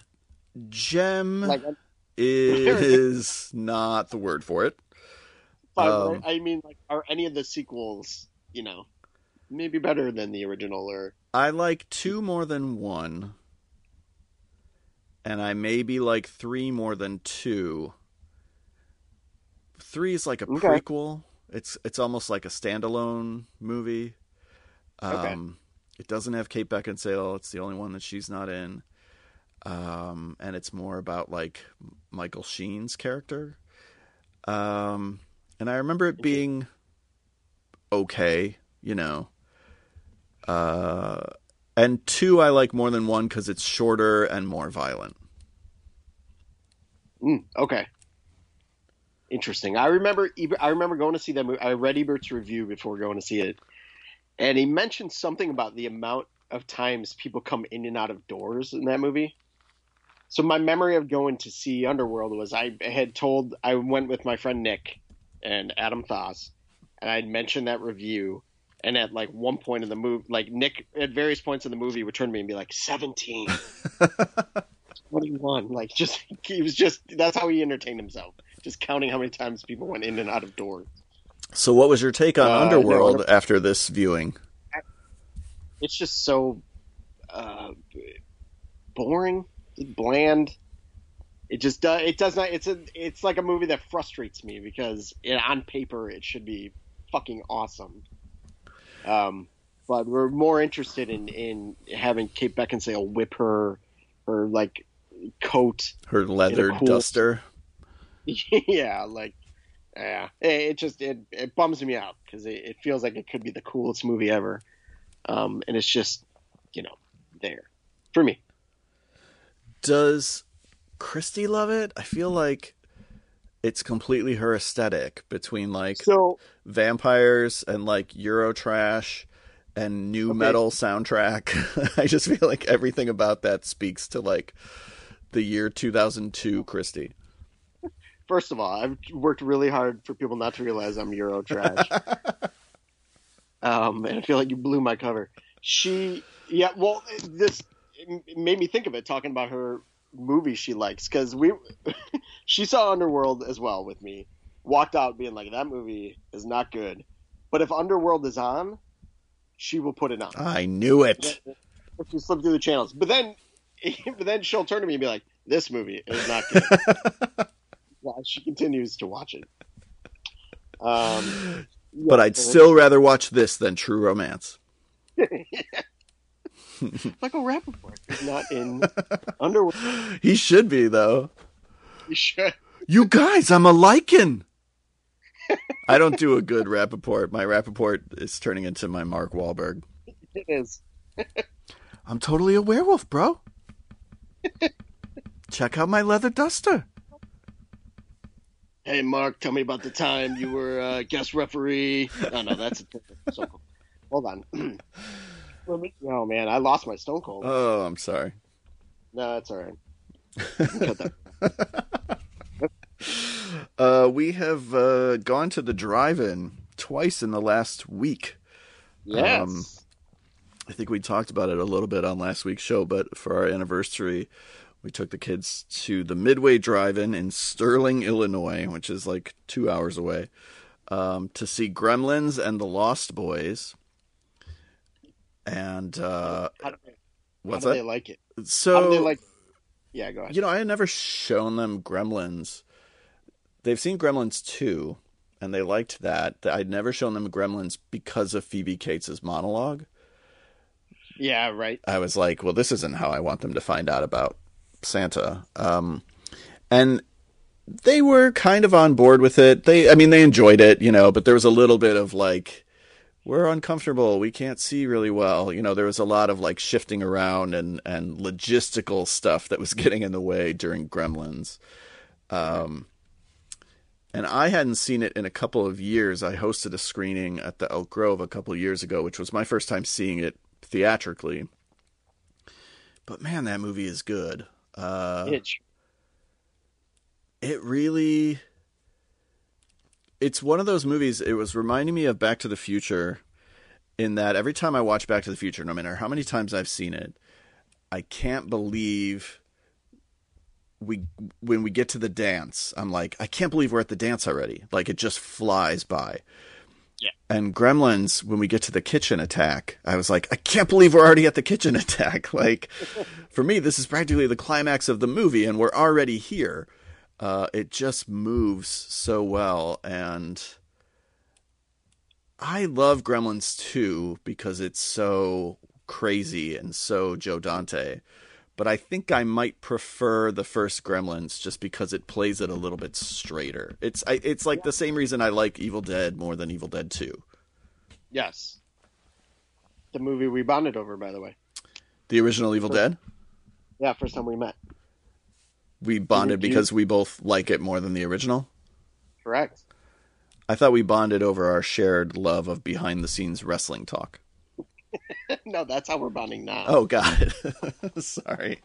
Gem Like, is not the word for it. Um, I mean, like, are any of the sequels, you know, maybe better than the original? Or I like two more than one, and I maybe like three more than two. Three is like a Okay. prequel. It's it's almost like a standalone movie. Um, Okay. It doesn't have Kate Beckinsale. It's the only one that she's not in. Um, and it's more about like Michael Sheen's character. Um, and I remember it being okay, you know. Uh, and two I like more than one because it's shorter and more violent. Mm, okay, interesting. I remember. I remember going to see that movie. I read Ebert's review before going to see it, and he mentioned something about the amount of times people come in and out of doors in that movie. So my memory of going to see Underworld was I had told I went with my friend Nick and Adam Thoss, and I'd mentioned that review. And at like one point in the movie, like Nick at various points in the movie would turn to me and be like, 17, 21. Like, just, he was just, that's how he entertained himself. Just counting how many times people went in and out of doors. So, what was your take on Uh, Underworld Under- after this viewing? It's just so uh, boring, bland. It just does. It does not. It's a. It's like a movie that frustrates me because it, on paper it should be fucking awesome. Um, but we're more interested in in having Kate Beckinsale whip her her like coat. Her leather cool- duster. yeah, like yeah. It, just it it bums me out because it, it feels like it could be the coolest movie ever, um, and it's just you know there for me. Does Christy love it? I feel like it's completely her aesthetic between like So vampires and like Eurotrash and new Okay. metal soundtrack. I just feel like everything about that speaks to like the year 2002, Christy. First of all, I've worked really hard for people not to realize I'm Euro trash. um, and I feel like you blew my cover. She, yeah, well, this it made me think of it talking about her movie she likes because we, she saw Underworld as well with me. Walked out being like, that movie is not good. But if Underworld is on, she will put it on. I knew it. If you slip through the channels, but then, but then she'll turn to me and be like, "This movie is not good." While she continues to watch it. Um, but I'd still rather watch this than True Romance. Michael Rapaport is not in Underworld. He should be though. You should. You guys, I'm a lycan. I don't do a good Rapaport. My Rapaport is turning into my Mark Wahlberg. It is. I'm totally a werewolf, bro. Check out my leather duster. Hey, Mark, tell me about the time you were uh, guest referee. No, no, that's a cool. Hold on. oh man, I lost my Stone Cold. Oh, I'm sorry. No, that's all right. Uh, we have uh, gone to the drive-in twice in the last week. Yes. Um, I think we talked about it a little bit on last week's show, but for our anniversary, we took the kids to the Midway Drive-In in Sterling, Illinois, which is like two hours away, um, to see Gremlins and the Lost Boys. And uh, how do, they, what's how do that? they like it? so How do they like? Yeah, go ahead. you know, I had never shown them Gremlins. They've seen Gremlins 2, and they liked that. I'd never shown them Gremlins because of Phoebe Cates' monologue. yeah, right. I was like, well, this isn't how I want them to find out about Santa. Um, and they were kind of on board with it. They, I mean, they enjoyed it, you know, but there was a little bit of like, we're uncomfortable. We can't see really well. You know, there was a lot of like shifting around and, and logistical stuff that was getting in the way during Gremlins. Um, and I hadn't seen it in a couple of years. I hosted a screening at the Elk Grove a couple of years ago, which was my first time seeing it theatrically. But man, that movie is good. Uh, it really it's one of those movies it was reminding me of back to the future in that every time i watch back to the future no matter how many times i've seen it i can't believe we when we get to the dance i'm like i can't believe we're at the dance already. Like it just flies by. Yeah. and gremlins when we get to the kitchen attack i was like i can't believe we're already at the kitchen attack. Like for me this is practically the climax of the movie and we're already here uh, it just moves so well and i love gremlins 2 because it's so crazy and so joe dante but i think i might prefer the first gremlins just because it plays it a little bit straighter it's I, it's like the same reason i like evil dead more than evil dead 2 Yes. The movie we bonded over, by the way. the original evil dead Yeah, first time we met. We bonded you- because we both like it more than the original Correct. i thought we bonded over our shared love of behind the scenes wrestling talk no, that's how we're bonding now. Oh, God. Sorry.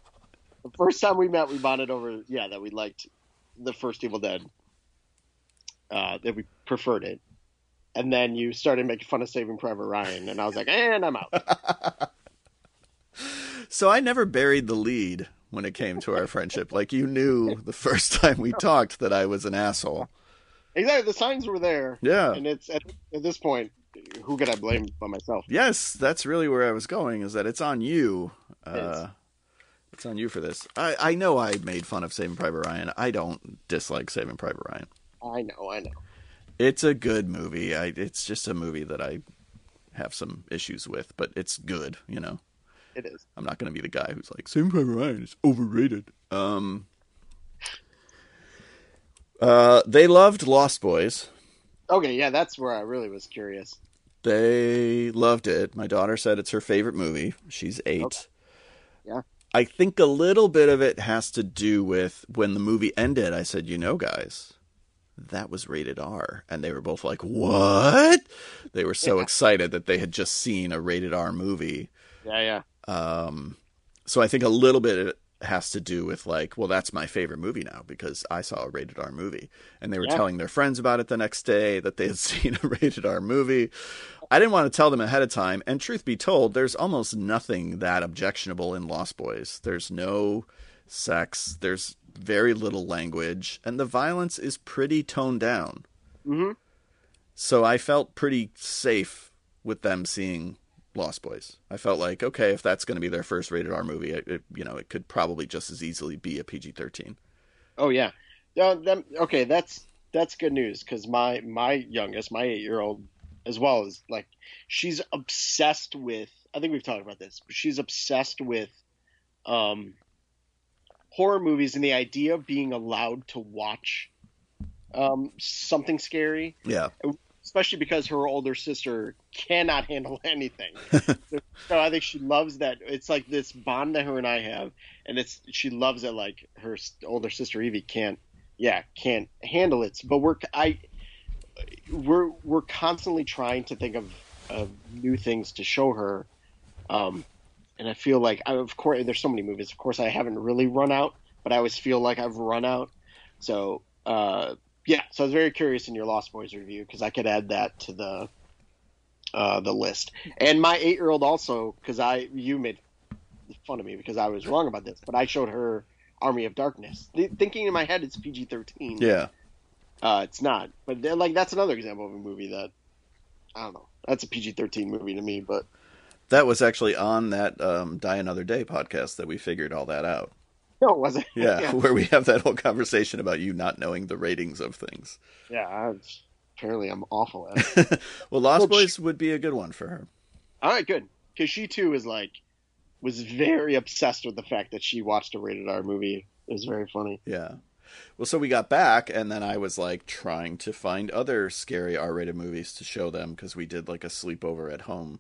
The first time we met, we bonded over, yeah, that we liked the first Evil Dead. Uh, that we preferred it. And then you started making fun of Saving Private Ryan, and I was like, and I'm out. So I never buried the lead when it came to our friendship. Like you knew the first time we talked that I was an asshole. exactly. The signs were there. Yeah. And it's at, at this point, who could I blame but myself? Yes, that's really where I was going. Is that it's on you. Uh, it's on you for this. I, I know I made fun of Saving Private Ryan. I don't dislike Saving Private Ryan. I know, I know. It's a good movie. I, it's just a movie that I have some issues with, but it's good. You know. It is. I'm not going to be the guy who's like, Saving Private Ryan is overrated. Um, uh, they loved Lost Boys. Okay, yeah, that's where I really was curious. They loved it. My daughter said it's her favorite movie. She's eight. Okay. Yeah. I think a little bit of it has to do with when the movie ended. I said, you know, guys, that was rated R. And they were both like, what? They were so Yeah. excited that they had just seen a rated R movie. Yeah, yeah. Um, so I think a little bit has to do with like, well, that's my favorite movie now because I saw a rated R movie, and they were Yeah. telling their friends about it the next day that they had seen a rated R movie. I didn't want to tell them ahead of time, and truth be told, there's almost nothing that objectionable in Lost Boys. There's no sex, there's very little language, and the violence is pretty toned down. Mm-hmm. So I felt pretty safe with them seeing Lost Boys. I felt like, okay, if that's going to be their first rated R movie, it, it, you know, it could probably just as easily be a PG thirteen. Oh yeah. Yeah. Them, okay, that's that's good news because my my youngest, my eight year old, as well as like, she's obsessed with. I think we've talked about this. But she's obsessed with, um, horror movies and the idea of being allowed to watch, um, something scary. Yeah, especially because her older sister cannot handle anything. so I think she loves that. It's like this bond that her and I have, and it's she loves it. Like her older sister Evie can't, yeah, can't handle it. But we're I, we're we're constantly trying to think of, of new things to show her. Um, and I feel like, I, of course, there's so many movies. Of course, I haven't really run out, but I always feel like I've run out. So, uh, yeah. So I was very curious in your Lost Boys review because I could add that to the uh, the list. And my eight year old also, because I you made fun of me because I was wrong about this, but I showed her Army of Darkness, Th- thinking in my head it's PG thirteen. yeah. Uh, it's not. But like that's another example of a movie that I don't know. That's a PG thirteen movie to me, but That was actually on that um, Die Another Day podcast that we figured all that out. no, it wasn't. Yeah, yeah. where we have that whole conversation about you not knowing the ratings of things. Yeah, I was- apparently I'm awful at it. well, Lost Well, Boys would be a good one for her. All right, good. Because she too is like was very obsessed with the fact that she watched a rated R movie. It was very funny. Yeah. Well, so we got back, and then I was like trying to find other scary R-rated movies to show them because we did like a sleepover at home,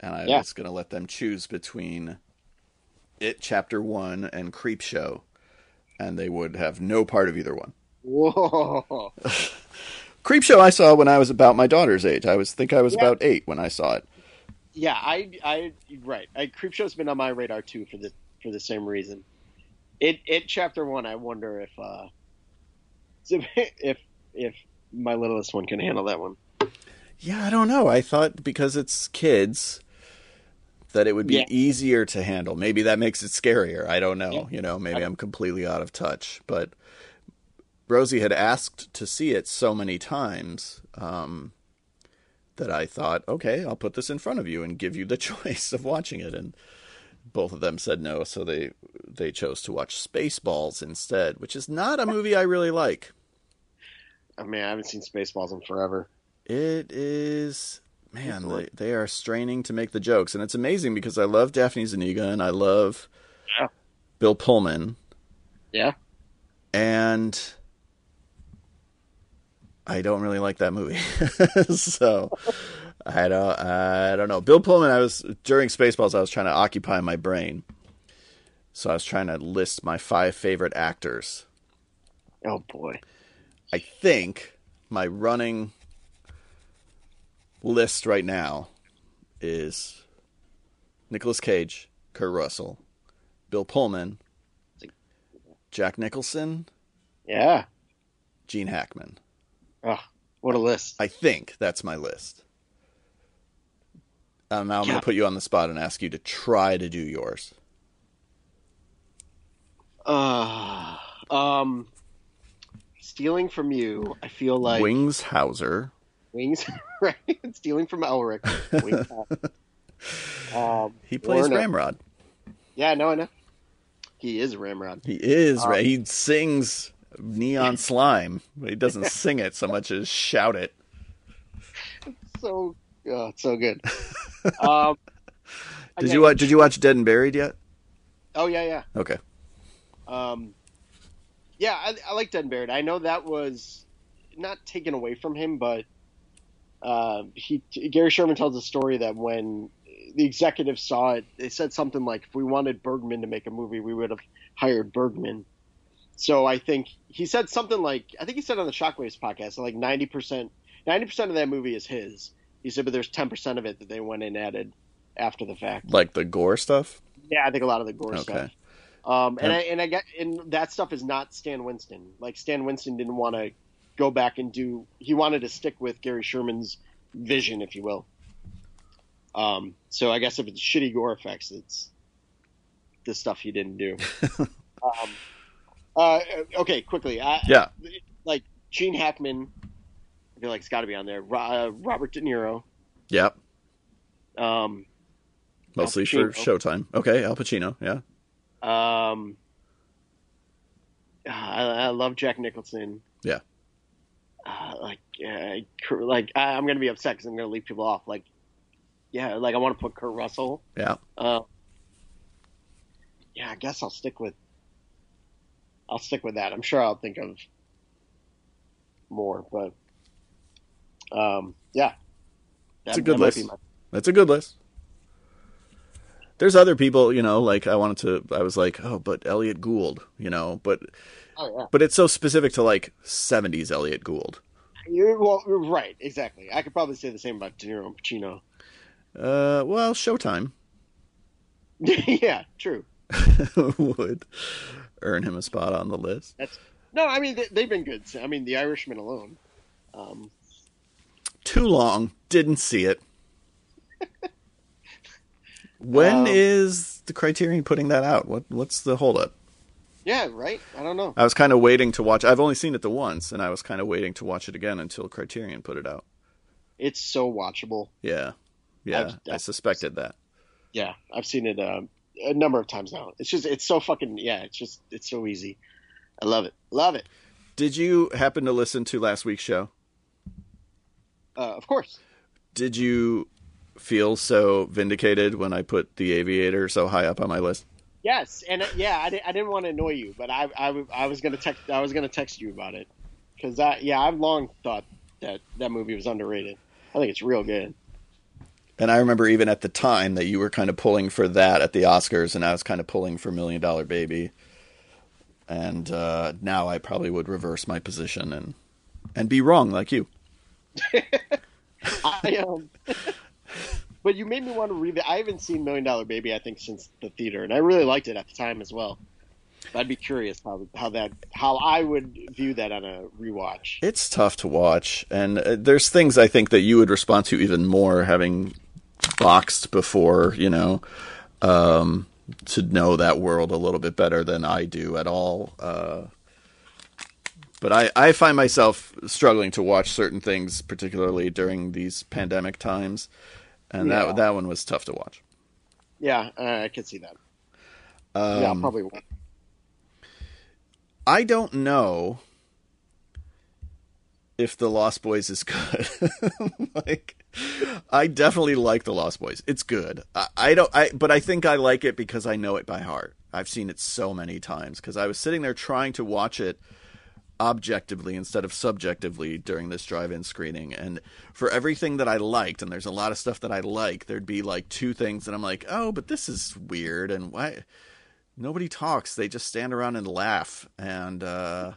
and I Yeah. was gonna let them choose between It Chapter One and Creepshow, and they would have no part of either one. Whoa! Creepshow I saw when I was about my daughter's age. I was think I was Yeah. about eight when I saw it. Yeah, I, I, right. I, Creepshow's been on my radar too for the for the same reason. It, it chapter one. I wonder if, uh, if, if my littlest one can handle that one. Yeah, I don't know. I thought because it's kids that it would be Yeah. easier to handle. Maybe that makes it scarier. I don't know. Yeah. You know, maybe I- I'm completely out of touch. But Rosie had asked to see it so many times um, that I thought, okay, I'll put this in front of you and give you the choice of watching it. And both of them said no, so they they chose to watch Spaceballs instead, which is not a movie I really like. I mean, I haven't seen Spaceballs in forever. It is man, they, they are straining to make the jokes, and it's amazing because I love Daphne Zuniga and I love Yeah. Bill Pullman, Yeah. and I don't really like that movie. so I don't I don't know. Bill Pullman, I was during Spaceballs, I was trying to occupy my brain, so I was trying to list my five favorite actors. Oh boy. I think my running list right now is Nicolas Cage, Kurt Russell, Bill Pullman, Jack Nicholson, Yeah. Gene Hackman. Oh, what a list. I think that's my list. Um, now I'm Yeah. going to put you on the spot and ask you to try to do yours. Uh, um, stealing from you. I feel like Wings Hauser. Wings, right? Stealing from Elric. Um, He plays Lorna. Ramrod. Yeah, no, I know. He is Ramrod. He is Um, right. He sings Neon Slime, but he doesn't sing it so much as shout it. So, oh, it's so good. um, Did you watch? Did you watch Dead and Buried yet? Oh yeah, yeah. Okay. Um, yeah, I, I like Dead and Buried. I know that was not taken away from him, but uh, he Gary Sherman tells a story that when the executives saw it, they said something like, "If we wanted Bergman to make a movie, we would have hired Bergman." So I think he said something like, I think he said on the Shockwaves podcast, like ninety percent, ninety percent of that movie is his. He said, but there's ten percent of it that they went and added after the fact. Like the gore stuff. Yeah, I think a lot of the gore Okay. stuff. Um, and. I and I get and that stuff is not Stan Winston. Like Stan Winston didn't want to go back and do. He wanted to stick with Gary Sherman's vision, if you will. Um, so I guess if it's shitty gore effects, it's the stuff he didn't do. um, uh, okay, quickly. I, Yeah. like Gene Hackman. I feel like it's got to be on there. Uh, Robert De Niro. Yep. Um, Mostly for Showtime. Okay, Al Pacino. Yeah. Um, I, I love Jack Nicholson. Yeah. Uh, like, uh, like I, I'm gonna be upset because I'm gonna leave people off. Like, yeah, like I want to put Kurt Russell. Yeah. Uh, yeah, I guess I'll stick with. I'll stick with that. I'm sure I'll think of more, but um, yeah, It's a good that list. my- That's a good list. There's other people, you know, like I wanted to I was like, "Oh, but Elliot Gould, you know, but oh yeah, but it's so specific to like 70s Elliot Gould. you're, well, you're right, exactly. I could probably say the same about De Niro and Pacino. Uh, well, Showtime yeah, true. would earn him a spot on the list. That's No, I mean they, they've been good. I mean, The Irishman alone. Um, Too long, didn't see it. When is Um, the Criterion putting that out? What what's the holdup? Yeah, right. I don't know. I was kind of waiting to watch. I've only seen it the once, and I was kind of waiting to watch it again until Criterion put it out. It's so watchable. Yeah, yeah, I've- I suspected that. Yeah, I've seen it uh, a number of times now. It's just it's so fucking yeah. It's just it's so easy. I love it. Love it. Did you happen to listen to last week's show? Uh, of course. Did you feel so vindicated when I put The Aviator so high up on my list? Yes, and uh, yeah, I, di- I didn't want to annoy you, but I, I, w- I was gonna text I was gonna text you about it because I yeah I've long thought that that movie was underrated. I think it's real good. And I remember even at the time that you were kind of pulling for that at the Oscars, and I was kind of pulling for Million Dollar Baby. And uh, now I probably would reverse my position and and be wrong like you. I um, but you made me want to read it. I haven't seen Million Dollar Baby I think since the theater, and I really liked it at the time as well. I'd be curious how how that how I would view that on a rewatch. It's tough to watch, and uh, there's things I think that you would respond to even more having boxed before, you know, um, to know that world a little bit better than I do at all. Uh, but I, I find myself struggling to watch certain things, particularly during these pandemic times, and Yeah. that that one was tough to watch. Yeah, I could see that. Um, yeah, probably. won't. I don't know if the Lost Boys is good. like, I definitely like the Lost Boys. It's good. I, I don't. I but I think I like it because I know it by heart. I've seen it so many times because I was sitting there trying to watch it objectively instead of subjectively during this drive-in screening. And for everything that I liked and there's a lot of stuff that I like there'd be like two things that I'm like oh but this is weird and why nobody talks. They just stand around and laugh. And uh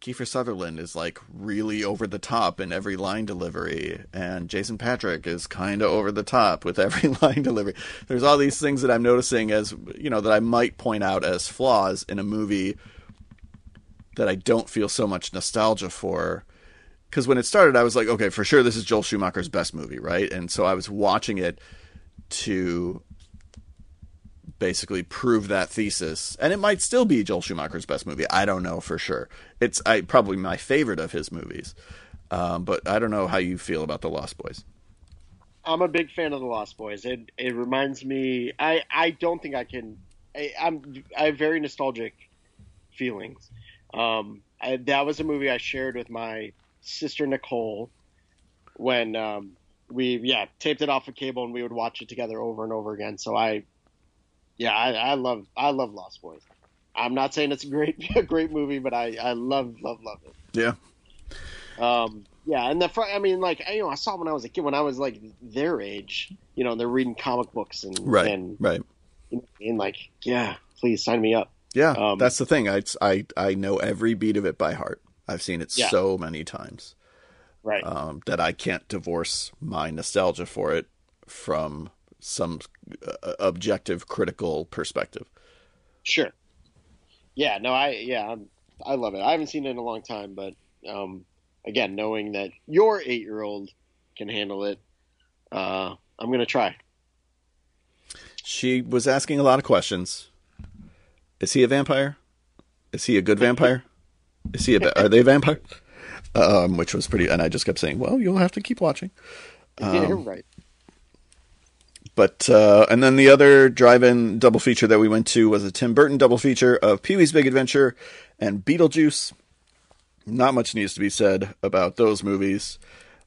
Kiefer Sutherland is like really over the top in every line delivery, and Jason Patric is kind of over the top with every line delivery. There's all these things that I'm noticing as you know that I might point out as flaws in a movie that I don't feel so much nostalgia for. Because when it started, I was like, okay, for sure, this is Joel Schumacher's best movie, right? And so I was watching it to basically prove that thesis. And it might still be Joel Schumacher's best movie. I don't know for sure. It's I probably my favorite of his movies. Um, but I don't know how you feel about the Lost Boys. I'm a big fan of the Lost Boys. It it reminds me. I I don't think I can. I, I'm I have very nostalgic feelings. Um, I, that was a movie I shared with my sister Nicole when um, we yeah taped it off of cable and we would watch it together over and over again. So I yeah I, I love I love Lost Boys. I'm not saying it's a great a great movie, but I I love love love it. Yeah. Um, yeah, and the front. I mean, like you know, I saw it when I was a kid, when I was like their age, you know, they're reading comic books and Right. and, Right. and like, yeah, please sign me up. Yeah. Um, that's the thing. I I I know every beat of it by heart. I've seen it Yeah. so many times Right. um, that I can't divorce my nostalgia for it from some uh, objective critical perspective. Sure. Yeah. No. I. Yeah. I'm, I love it. I haven't seen it in a long time, but um, again, knowing that your eight-year-old can handle it, uh, I'm gonna try. She was asking a lot of questions. Is he a vampire? Is he a good vampire? Is he a? Are they vampire? Um, which was pretty, and I just kept saying, "Well, you'll have to keep watching." Um, right. But uh, and then the other drive-in double feature that we went to was a Tim Burton double feature of Pee Wee's Big Adventure and Beetlejuice. Not much needs to be said about those movies.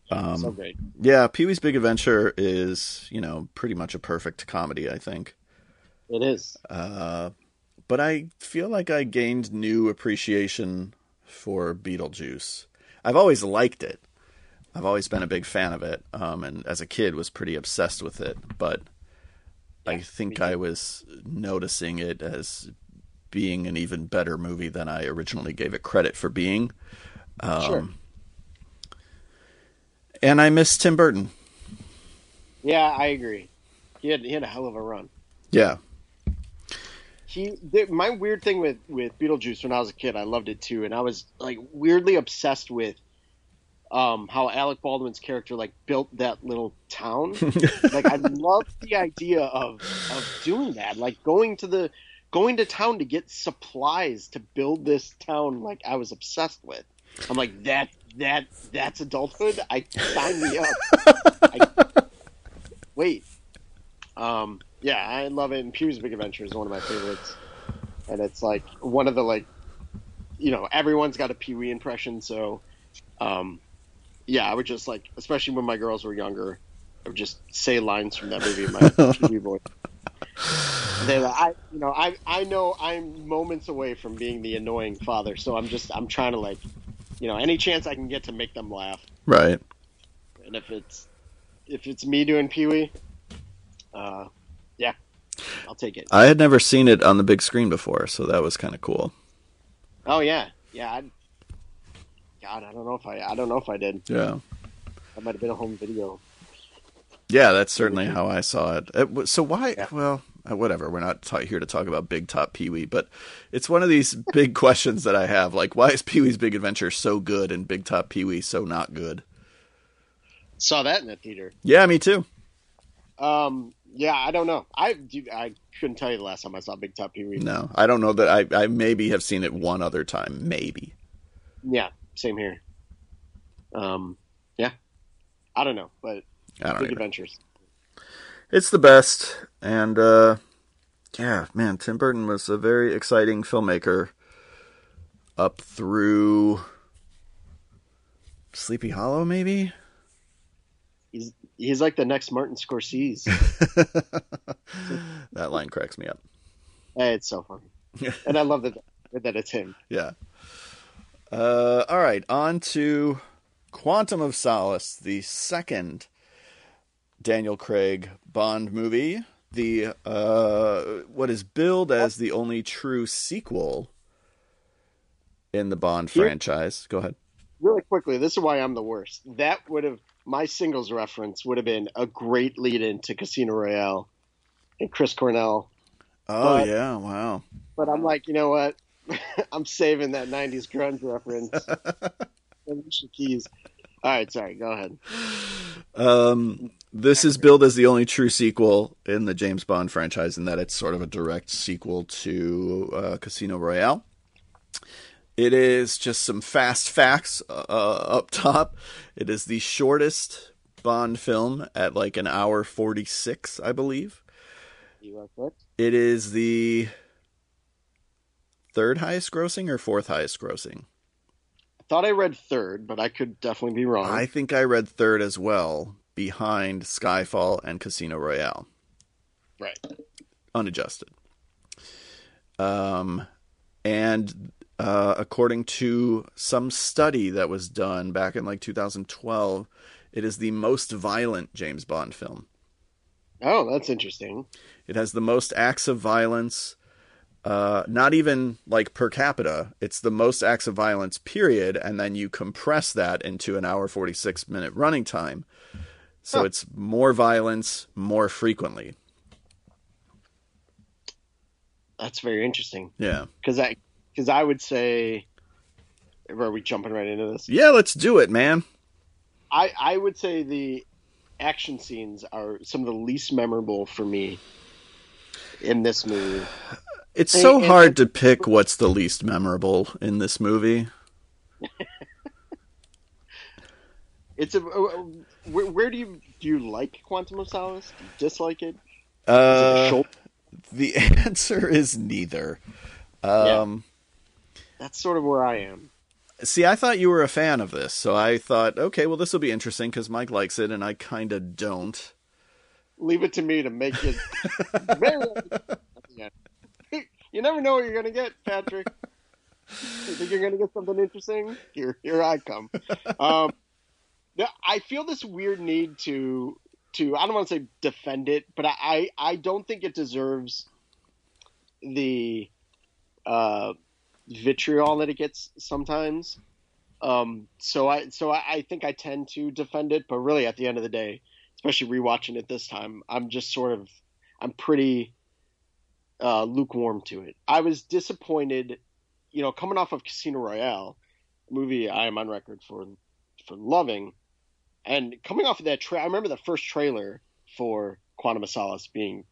Um, so great. Yeah, Pee Wee's Big Adventure is you know pretty much a perfect comedy. I think it is. Uh, but I feel like I gained new appreciation for Beetlejuice. I've always liked it. I've always been a big fan of it, um, and as a kid was pretty obsessed with it. But yeah, I think I was noticing it as being an even better movie than I originally gave it credit for being. Um, sure. And I miss Tim Burton. Yeah, I agree. He had he had a hell of a run. Yeah. He my weird thing with with Beetlejuice when I was a kid, I loved it too, and I was like weirdly obsessed with um, how Alec Baldwin's character like built that little town. like I love the idea of of doing that, like going to the going to town to get supplies to build this town. Like I was obsessed with. I'm like that that that's adulthood. I sign me up. I, wait, um, yeah, I love it. And Pee Wee's Big Adventure is one of my favorites, and it's like one of the like, you know, everyone's got a Pee Wee impression, so. Um, yeah, I would just like, especially when my girls were younger, I would just say lines from that movie in my TV voice. They, I, you know, I, I know I'm moments away from being the annoying father, so I'm just, I'm trying to like, you know, any chance I can get to make them laugh. Right. And if it's, if it's me doing Pee Wee, uh, I'll take it. I had never seen it on the big screen before, so that was kind of cool. Oh yeah, yeah. I'd, God, I don't know if I, I don't know if I did. Yeah, that might have been a home video. Yeah, that's certainly how I saw it. it so why? Yeah. Well, uh, whatever. We're not ta- here to talk about Big Top Pee Wee, but it's one of these big questions that I have. Like, why is Pee Wee's Big Adventure so good and Big Top Pee Wee so not good? Saw that in the theater. Yeah, me too. Um, yeah, I don't know. I I couldn't tell you the last time I saw Big Top Pee Wee. No, I don't know that I I maybe have seen it one other time, maybe. Yeah, same here. Um, yeah, I don't know, but I big adventures. It's the best, and uh, yeah, man, Tim Burton was a very exciting filmmaker up through Sleepy Hollow, maybe. He's like the next Martin Scorsese. that line cracks me up. It's so funny, and I love that that it's him. Yeah. Uh, all right, on to Quantum of Solace, the second Daniel Craig Bond movie. The uh, what is billed as the only true sequel in the Bond franchise. Go ahead. Really quickly, this is why I'm the worst. That would have my singles reference would have been a great lead in to Casino Royale and Chris Cornell. Oh but, yeah, wow. But I'm like, you know what? I'm saving that '90s grunge reference. Alicia Keys. All right, sorry. Go ahead. Um, this is billed as the only true sequel in the James Bond franchise, in that it's sort of a direct sequel to uh, Casino Royale. It is just some fast facts uh, up top. It is the shortest Bond film at like an hour 46, I believe. It is the third highest grossing or fourth highest grossing? I thought I read third, but I could definitely be wrong. I think I read third as well, behind Skyfall and Casino Royale. Right. Unadjusted. Um, and uh, according to some study that was done back in like 2012, it is the most violent James Bond film. Oh, that's interesting. It has the most acts of violence, uh, not even like per capita. It's the most acts of violence, period. And then you compress that into an hour 46 minute running time. So huh. it's more violence more frequently. That's very interesting. Yeah. Because I because I would say, are we jumping right into this? Yeah, let's do it, man. I I would say the action scenes are some of the least memorable for me in this movie. It's And- so and- hard to pick what's the least memorable in this movie. It's a uh, where, where do you do you like Quantum of Solace? Do you dislike it Uh, shoulder- the answer is neither. Um, That's sort of where I am. See, I thought you were a fan of this, so I thought, okay, well, this will be interesting because Mike likes it, and I kind of don't. Leave it to me to make it. You never know what you're gonna get, Patrick. You think you're gonna get something interesting? Here, here I come. Um, I feel this weird need to to I don't want to say defend it, but I I, I don't think it deserves the uh, vitriol that it gets sometimes. Um, so I so I, I think I tend to defend it, but really at the end of the day, especially rewatching it this time, I'm just sort of I'm pretty uh, lukewarm to it. I was disappointed, you know, coming off of Casino Royale, movie I am on record for for loving, and coming off of that I remember the first trailer for Quantum of Solace being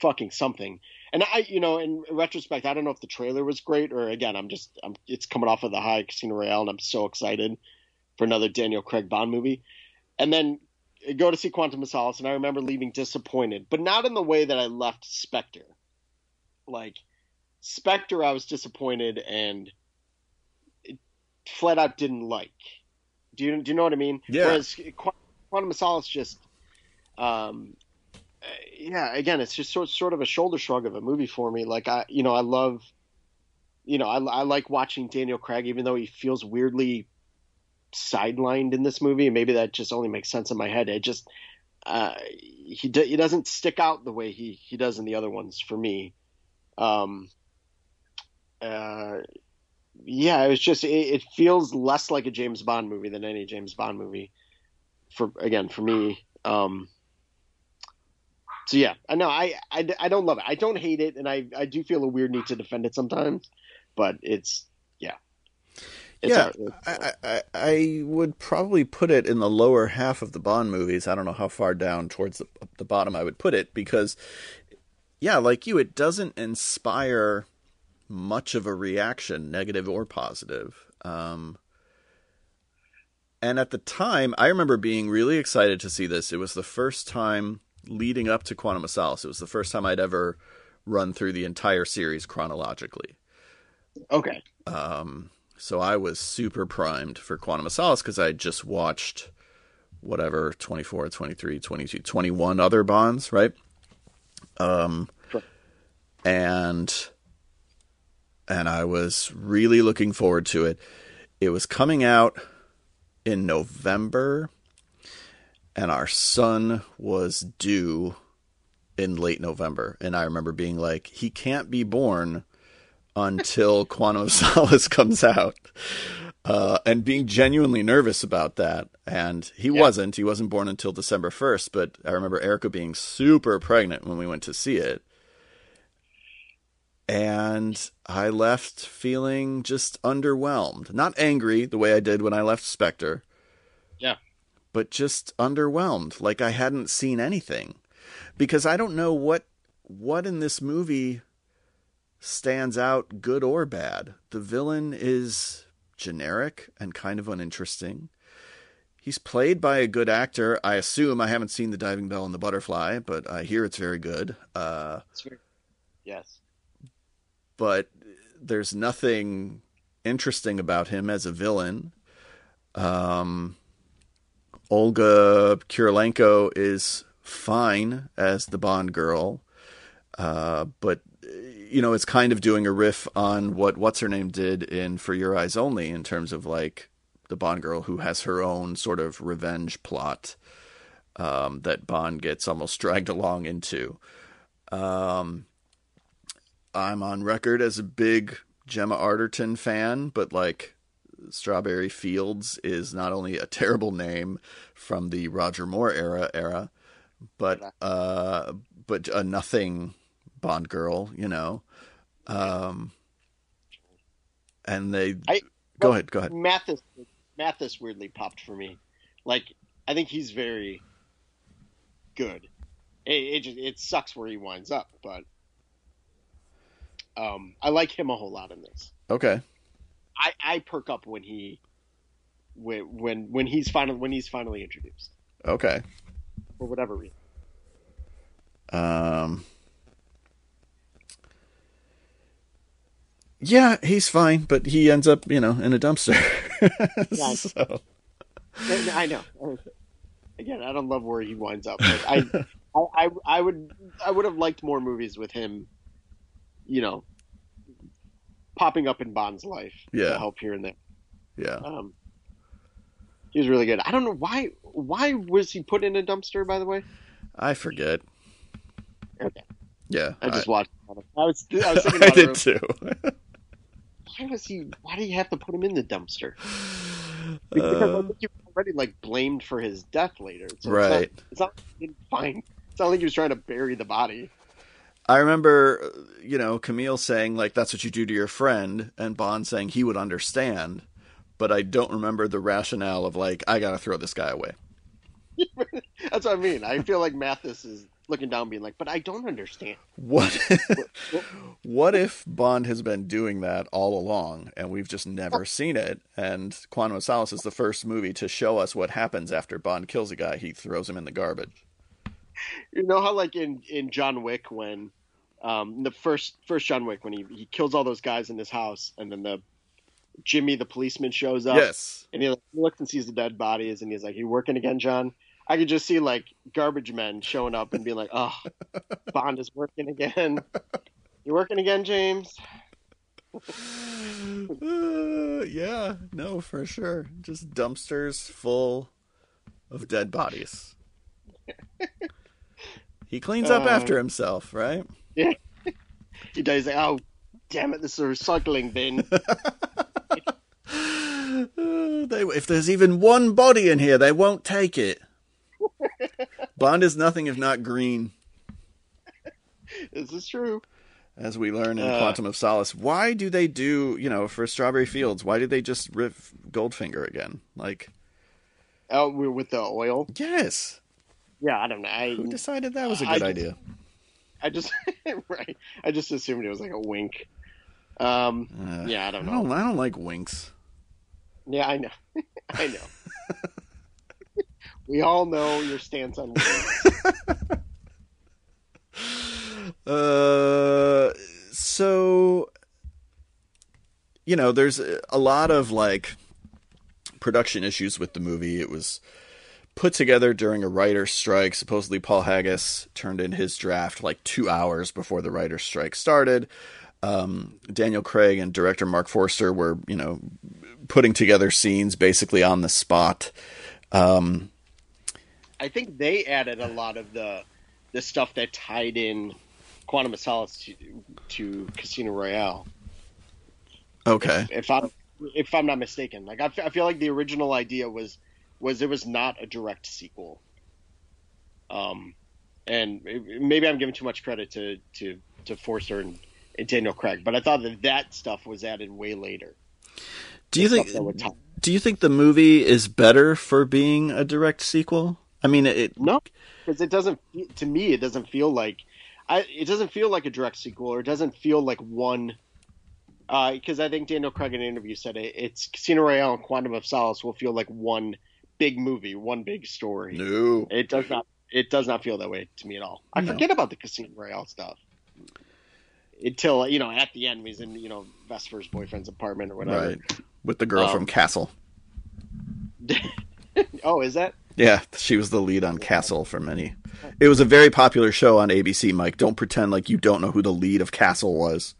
fucking something. And I, you know, in retrospect, I don't know if the trailer was great or again, I'm just, I'm, it's coming off of the high Casino Royale, and I'm so excited for another Daniel Craig Bond movie. And then go to see Quantum of Solace, and I remember leaving disappointed, but not in the way that I left Spectre. Like Spectre, I was disappointed and it flat out didn't like. Do you do you know what I mean? Yeah. Whereas Quantum of Solace just, um, yeah, again, it's just sort sort of a shoulder shrug of a movie for me. Like I, you know, I love, you know, I, I like watching Daniel Craig, even though he feels weirdly sidelined in this movie. And maybe that just only makes sense in my head. It just, uh, he he doesn't stick out the way he he does in the other ones for me. Um, uh, yeah, it was just it, it feels less like a James Bond movie than any James Bond movie. For again, for me, um, so yeah, I know I, I, I don't love it. I don't hate it, and I I do feel a weird need to defend it sometimes, but it's yeah, it's yeah, I, I, I would probably put it in the lower half of the Bond movies. I don't know how far down towards the, the bottom I would put it because, yeah, like you, it doesn't inspire much of a reaction, negative or positive. Um, and at the time, I remember being really excited to see this. It was the first time leading up to Quantum of Solace. It was the first time I'd ever run through the entire series chronologically. okay. Um, so I was super primed for Quantum of Solace because I just watched whatever 24, 23, 22, 21 other Bonds, right? Um, Sure. and and I was really looking forward to it. It was coming out in November, and our son was due in late November. And I remember being like, he can't be born until Quantum of Solace comes out. Uh, and being genuinely nervous about that. And he Yeah. wasn't. He wasn't born until December 1st. But I remember Erica being super pregnant when we went to see it. And I left feeling just underwhelmed. Not angry the way I did when I left Spectre. But just underwhelmed. Like I hadn't seen anything. Because I don't know what what in this movie stands out good or bad. The villain is generic and kind of uninteresting. He's played by a good actor. I assume I haven't seen The Diving Bell and the Butterfly, but I hear it's very good. Uh, yes. but there's nothing interesting about him as a villain. Um, Olga Kurylenko is fine as the Bond girl, uh, but you know it's kind of doing a riff on what what's her name did in For Your Eyes Only in terms of like the Bond girl who has her own sort of revenge plot um, that Bond gets almost dragged along into. Um, I'm on record as a big Gemma Arterton fan, but like Strawberry Fields is not only a terrible name from the Roger Moore era era, but uh, but a nothing Bond girl, you know. Um, and they I- go ahead, go ahead. Mathis Mathis weirdly popped for me. Like I think he's very good. It it, just, it sucks where he winds up, but um, I like him a whole lot in this. Okay, I, I perk up when he when when when he's finally when he's finally introduced okay. for whatever reason. Um, yeah, he's fine, but he ends up, you know, in a dumpster. Yeah. so, I know. Again, I don't love where he winds up. But I, I, I, I would, I would have liked more movies with him. You know, popping up in Bond's life Yeah. to help here and there. yeah. Um, he was really good. I don't know why. Why was he put in a dumpster? By the way, I forget. okay. Yeah, I just watched. I was, I was thinking I did it. too. Why was he? Why did you have to put him in the dumpster? Because I Uh, think you were already like blamed for his death later. So right. It's not, it's not like he didn't find. It's not like he was trying to bury the body. I remember, uh, you know, Camille saying like that's what you do to your friend, and Bond saying he would understand, but I don't remember the rationale of like I gotta throw this guy away. That's what I mean. I feel like Mathis is looking down, being like, "But I don't understand." What? what if Bond has been doing that all along, and we've just never seen it? And Quantum of Solace is the first movie to show us what happens after Bond kills a guy. He throws him in the garbage. You know how, like in in John Wick, when um, the first first John Wick, when he he kills all those guys in his house, and then the Jimmy, the policeman, shows up. Yes. and he looks and sees the dead bodies, and he's like, "You working again, John?" I could just see like garbage men showing up and being like, "Oh, Bond is working again. You working again, James?" Uh, yeah, no, for sure. Just dumpsters full of dead bodies. He cleans up Uh. after himself, right? He does like, "Oh, damn it, this is a recycling bin." Uh, they, if there's even one body in here, they won't take it. Bond is nothing if not green, this is true. as we learn in Uh. Quantum of Solace. Why do they do, you know, for Strawberry Fields? Why did they just rip Goldfinger again? Like, Oh, with the oil. yes, Yeah, I don't know. I who decided that was a good just- idea? I just right. I just assumed it was like a wink. Um. Uh, Yeah, I don't I know. don't, I don't like winks. Yeah, I know. I know. we all know your stance on winks. Uh, so you know, there's a lot of like production issues with the movie. It was put together during a writer's strike. Supposedly, Paul Haggis turned in his draft like two hours before the writer's strike started. Um, Daniel Craig and director Marc Forster were, you know, putting together scenes basically on the spot. Um, I think they added a lot of the the stuff that tied in Quantum of Solace to, to Casino Royale. okay. If I'm if I'm not mistaken, like I, f- I feel like the original idea was was it was not a direct sequel. Um, and maybe I'm giving too much credit to to to Forster and, and Daniel Craig, but I thought that that stuff was added way later. Do you think stuff that would tie- do you think the movie is better for being a direct sequel? I mean, it No, because it doesn't. To me, it doesn't feel like. I, it doesn't feel like a direct sequel, or it doesn't feel like one. Because I think Daniel Craig in an interview said it, it's Casino Royale and Quantum of Solace will feel like one big movie, one big story. no. It does not. It does not feel that way to me at all. I No. forget about the Casino Royale stuff until you know at the end he's in you know Vesper's boyfriend's apartment or whatever. Right. With the girl Um, from Castle. oh, is that? Yeah, she was the lead on Castle for many. It was a very popular show on ABC, Mike. Don't pretend like you don't know who the lead of Castle was.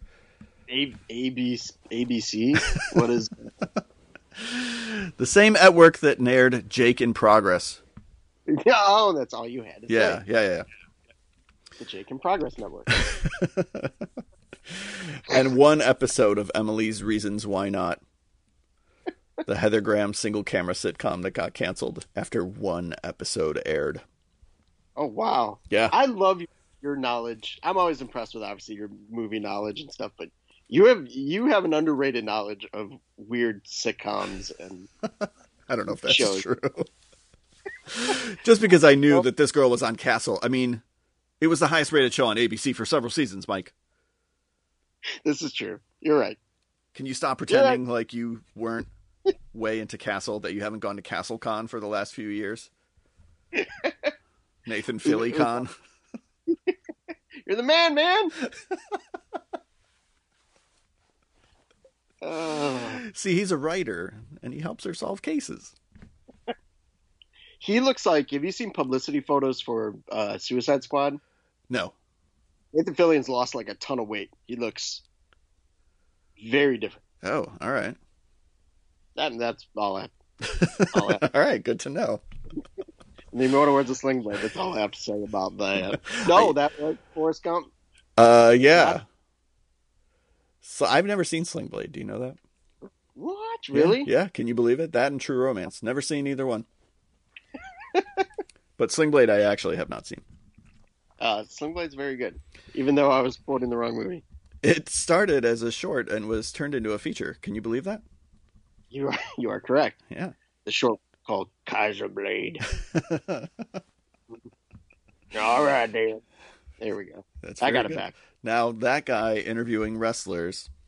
A- ABC? ABC? What is? The same at work that nared Jake in Progress. oh, that's all you had. to Yeah, say. yeah, yeah. the Jake in Progress Network. And one episode of Emily's Reasons Why Not. The Heather Graham single camera sitcom that got canceled after one episode aired. Oh wow! Yeah. I love your knowledge. I'm always impressed with obviously your movie knowledge and stuff, but you have you have an underrated knowledge of weird sitcoms and I don't know if that's Shows. true. Just because I knew that this girl was on Castle. I mean, it was the highest rated show on ABC for several seasons, Mike. this is true. You're right. Can you stop pretending like you weren't way into Castle, that you haven't gone to CastleCon for the last few years? Nathan Philly Con. You're the man, man. Uh, See, he's a writer and he helps her solve cases. he looks like. Have you seen publicity photos for uh, Suicide Squad? No. Nathan Fillion's lost like a ton of weight. He looks very different. Oh, all right. That that's all I. All I all right, good to know. the immortal words of Sling Blade. That's all I have to say about that. No, that was Forrest Gump. Uh, yeah. So I've never seen Sling Blade. Do you know that? What? Really? Yeah, Can you believe it? That and True Romance. Never seen either one. but Sling Blade, I actually have not seen. Uh, Sling Blade's very good, even though I was quoting the wrong movie. It started as a short and was turned into a feature. Can you believe that? You are you are correct. Yeah. The short called Kaiser Blade. All right, Dan. There we go. That's I got it back. Now that guy interviewing wrestlers.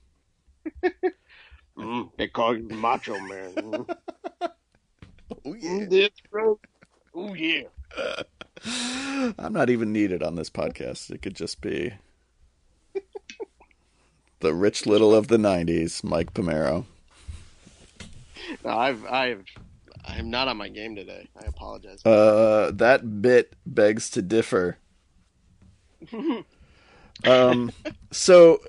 Mm, they call you Macho Man. Mm, Oh mm, that's right. Oh yeah. I'm not even needed on this podcast. It could just be the rich little of the '90s, Mike Pomaro. No, I've I've I'm not on my game today. I apologize. Uh, that bit begs to differ. Um, so,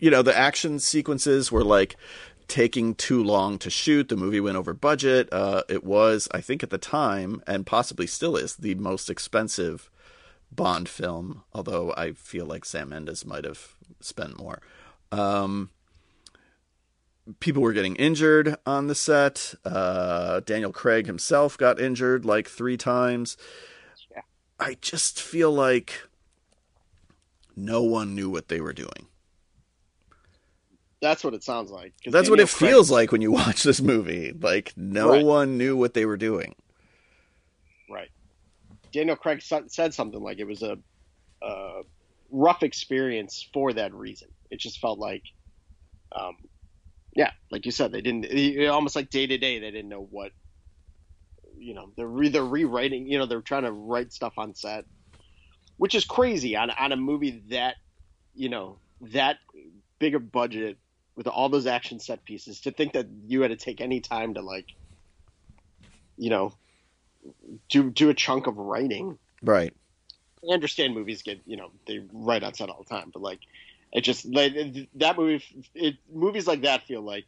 you know, the action sequences were like taking too long to shoot. The movie went over budget. Uh, it was, I think, at the time, and possibly still is, the most expensive Bond film. Although I feel like Sam Mendes might have spent more. Um, people were getting injured on the set. Uh, Daniel Craig himself got injured like three times. Yeah. I just feel like no one knew what they were doing. That's what it sounds like. That's what it Craig- feels like when you watch this movie. Like no Right. one knew what they were doing. Right. Daniel Craig said something like it was a, a rough experience for that reason. It just felt like, um, yeah, like you said, they didn't. It, almost like day to day, they didn't know what. You know, they're re- they're rewriting. You know, they're trying to write stuff on set, which is crazy on on a movie that, you know, that bigger budget with all those action set pieces. To think that you had to take any time to like, you know, do do a chunk of writing. Right. I understand movies get you know they write on set all the time, but like it just like that movie. It movies like that feel like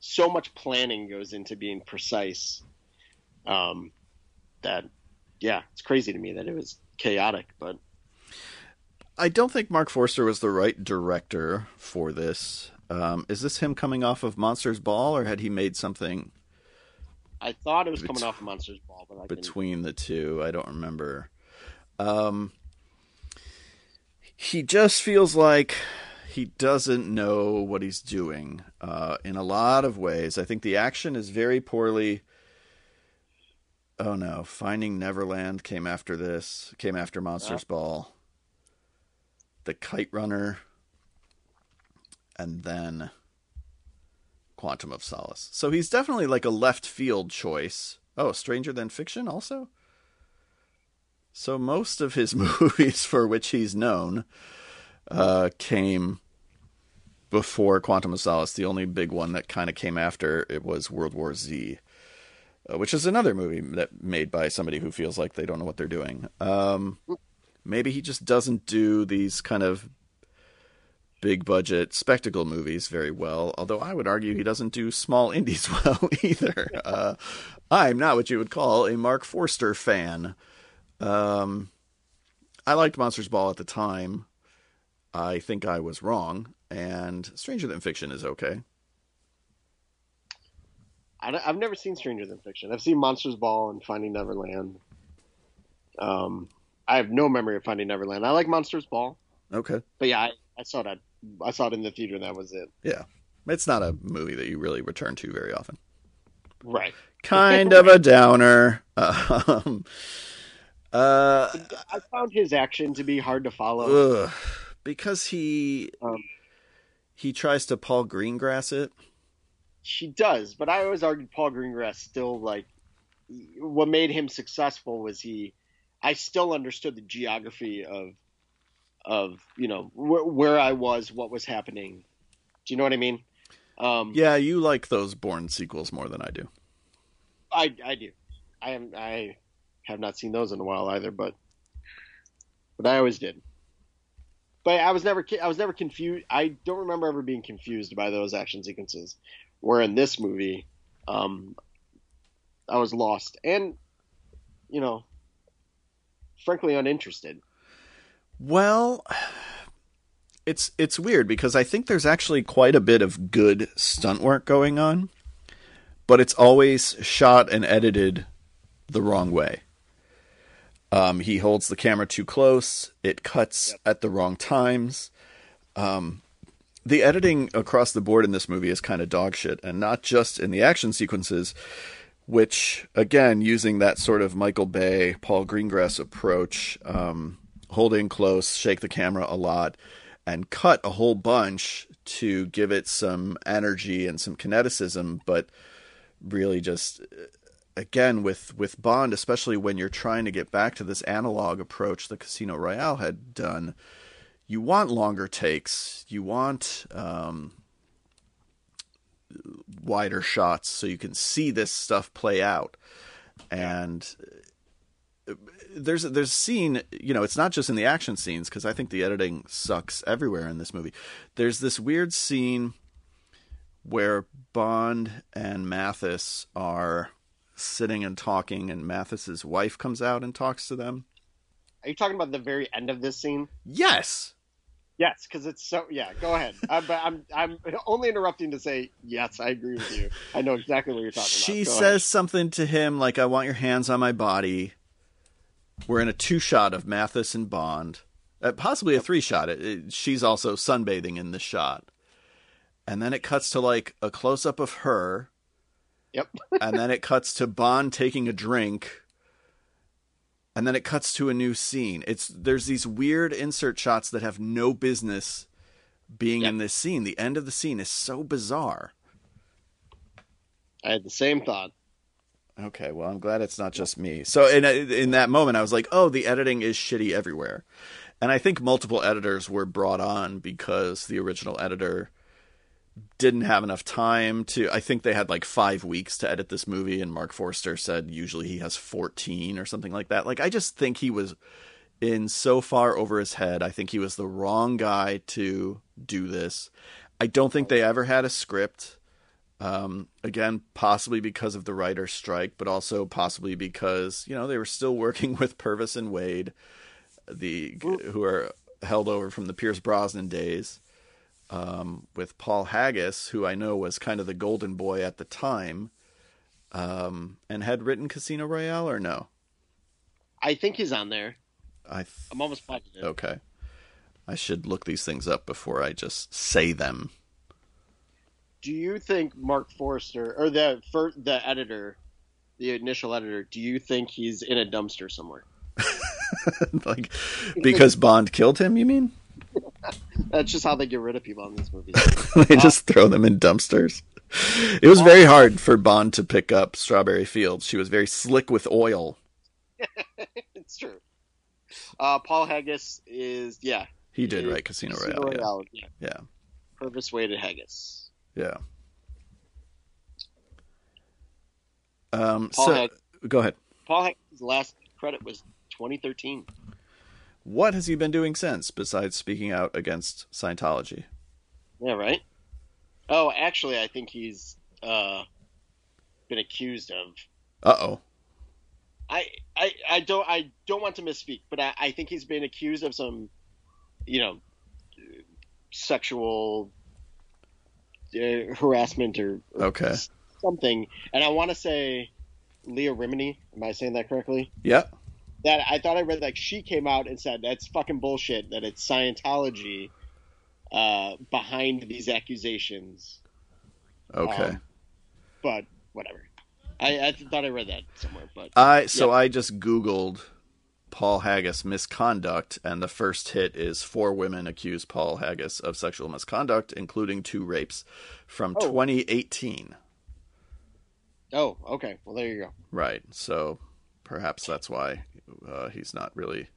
so much planning goes into being precise. Um, that yeah, it's crazy to me that it was chaotic, but I don't think Marc Forster was the right director for this. Um, is this him coming off of Monsters Ball, or had he made something I thought it was Bet- coming off of Monsters Ball, but I didn't. between the two? I don't remember. Um, he just feels like he doesn't know what he's doing uh, in a lot of ways. I think the action is very poorly. Oh no! Finding Neverland came after this. Came after Monsters Ball. The Kite Runner, and then Quantum of Solace. So he's definitely like a left field choice. Oh, Stranger Than Fiction also. So most of his movies for which he's known uh, came before Quantum of Solace. The only big one that kind of came after it was World War Z, which is another movie that made by somebody who feels like they don't know what they're doing. Um, maybe he just doesn't do these kind of big budget spectacle movies very well. Although I would argue he doesn't do small indies well either. Uh, I'm not what you would call a Marc Forster fan. Um, I liked Monsters Ball at the time. I think I was wrong, and Stranger Than Fiction is okay. I, have never seen Stranger Than Fiction. I've seen Monsters Ball and Finding Neverland. Um, I have no memory of Finding Neverland. I like Monsters Ball, Okay. but yeah, I, I saw that. I saw it in the theater, and that was it. Yeah, it's not a movie that you really return to very often. Right. Kind of a downer. Um, uh, I found his action to be hard to follow. ugh, because he Um, he tries to Paul Greengrass it. She does, but I always argued Paul Greengrass still like what made him successful was he. I still understood the geography of of you know wh- where I was, what was happening. Do you know what I mean? Um, Yeah, you like those Bourne sequels more than I do. I I do. I am I have not seen those in a while either, but but I always did. But I was never I was never confused. I don't remember ever being confused by those action sequences. Where in this movie, um, I was lost and you know, frankly uninterested. Well, it's it's weird because I think there's actually quite a bit of good stunt work going on, but it's always shot and edited the wrong way. Um, he holds the camera too close. It cuts at the wrong times. Um, the editing across the board in this movie is kind of dog shit, and not just in the action sequences, which again, using that sort of Michael Bay, Paul Greengrass approach, um, holding close, shake the camera a lot, and cut a whole bunch to give it some energy and some kineticism, but really just again with with Bond, especially when you're trying to get back to this analog approach the Casino Royale had done, you want longer takes, you want um, wider shots so you can see this stuff play out, and there's there's a scene you know it's not just in the action scenes because I think the editing sucks everywhere in this movie. There's this weird scene where Bond and Mathis are sitting and talking, and Mathis's wife comes out and talks to them. Are you talking about the very end of this scene? Yes, Yes, because it's so. Yeah, go ahead. I'm, but I'm I'm only interrupting to say yes. I agree with you. I know exactly what you're talking she about. Go says ahead. something to him like, "I want your hands on my body." We're in a two shot of Mathis and Bond, uh, possibly a three shot. She's also sunbathing in the shot, and then it cuts to like a close up of her, Yep. and then it cuts to Bond taking a drink, and then it cuts to a new scene. It's there's these weird insert shots that have no business being Yep. in this scene. The end of the scene is so bizarre. I had the same thought. Okay, well, I'm glad it's not just me. So in in that moment, I was like, "Oh, the editing is shitty everywhere," and I think multiple editors were brought on because the original editor didn't have enough time to. I think they had like five weeks to edit this movie, and Marc Forster said usually he has 14 or something like that. Like, I just think he was in so far over his head. I think he was the wrong guy to do this. I don't think they ever had a script. Um, again, possibly because of the writer's strike, but also possibly because you know they were still working with Purvis and Wade, the who are held over from the Pierce Brosnan days, um, with Paul Haggis, who I know was kind of the golden boy at the time, um, and had written Casino Royale or no? I think he's on there. I th- I'm almost positive. okay. I should look these things up before I just say them. Do you think Marc Forster or the for, the editor, the initial editor, do you think he's in a dumpster somewhere? like because Bond killed him, you mean? That's just how they get rid of people in these movies. they just throw them in dumpsters. It was very hard for Bond to pick up Strawberry Fields. She was very slick with oil. it's true. Uh, Paul Haggis is yeah. He did write Casino, Casino Royale. Royale, yeah. Yeah. Purvis Wade Haggis. Yeah. yeah. Um, Paul so, Hag- go ahead. Paul Haggis' last credit was 2013. What has he been doing since, besides speaking out against Scientology? Yeah, right. Oh, actually, I think he's uh, been accused of. Uh oh. I, I, I don't I don't want to misspeak, but I, I think he's been accused of some, you know, sexual uh, harassment or, or Okay. something. And I want to say Leah Remini. Am I saying that correctly? Yeah. That I thought I read like she came out and said that's fucking bullshit. That it's Scientology uh, behind these accusations. Okay. Um, but whatever. I, I thought I read that somewhere, but I so I just googled Paul Haggis misconduct, and the first hit is four women accuse Paul Haggis of sexual misconduct, including two rapes, from Oh. 2018. oh, okay. Well, there you go. Right. So perhaps that's why uh, he's not really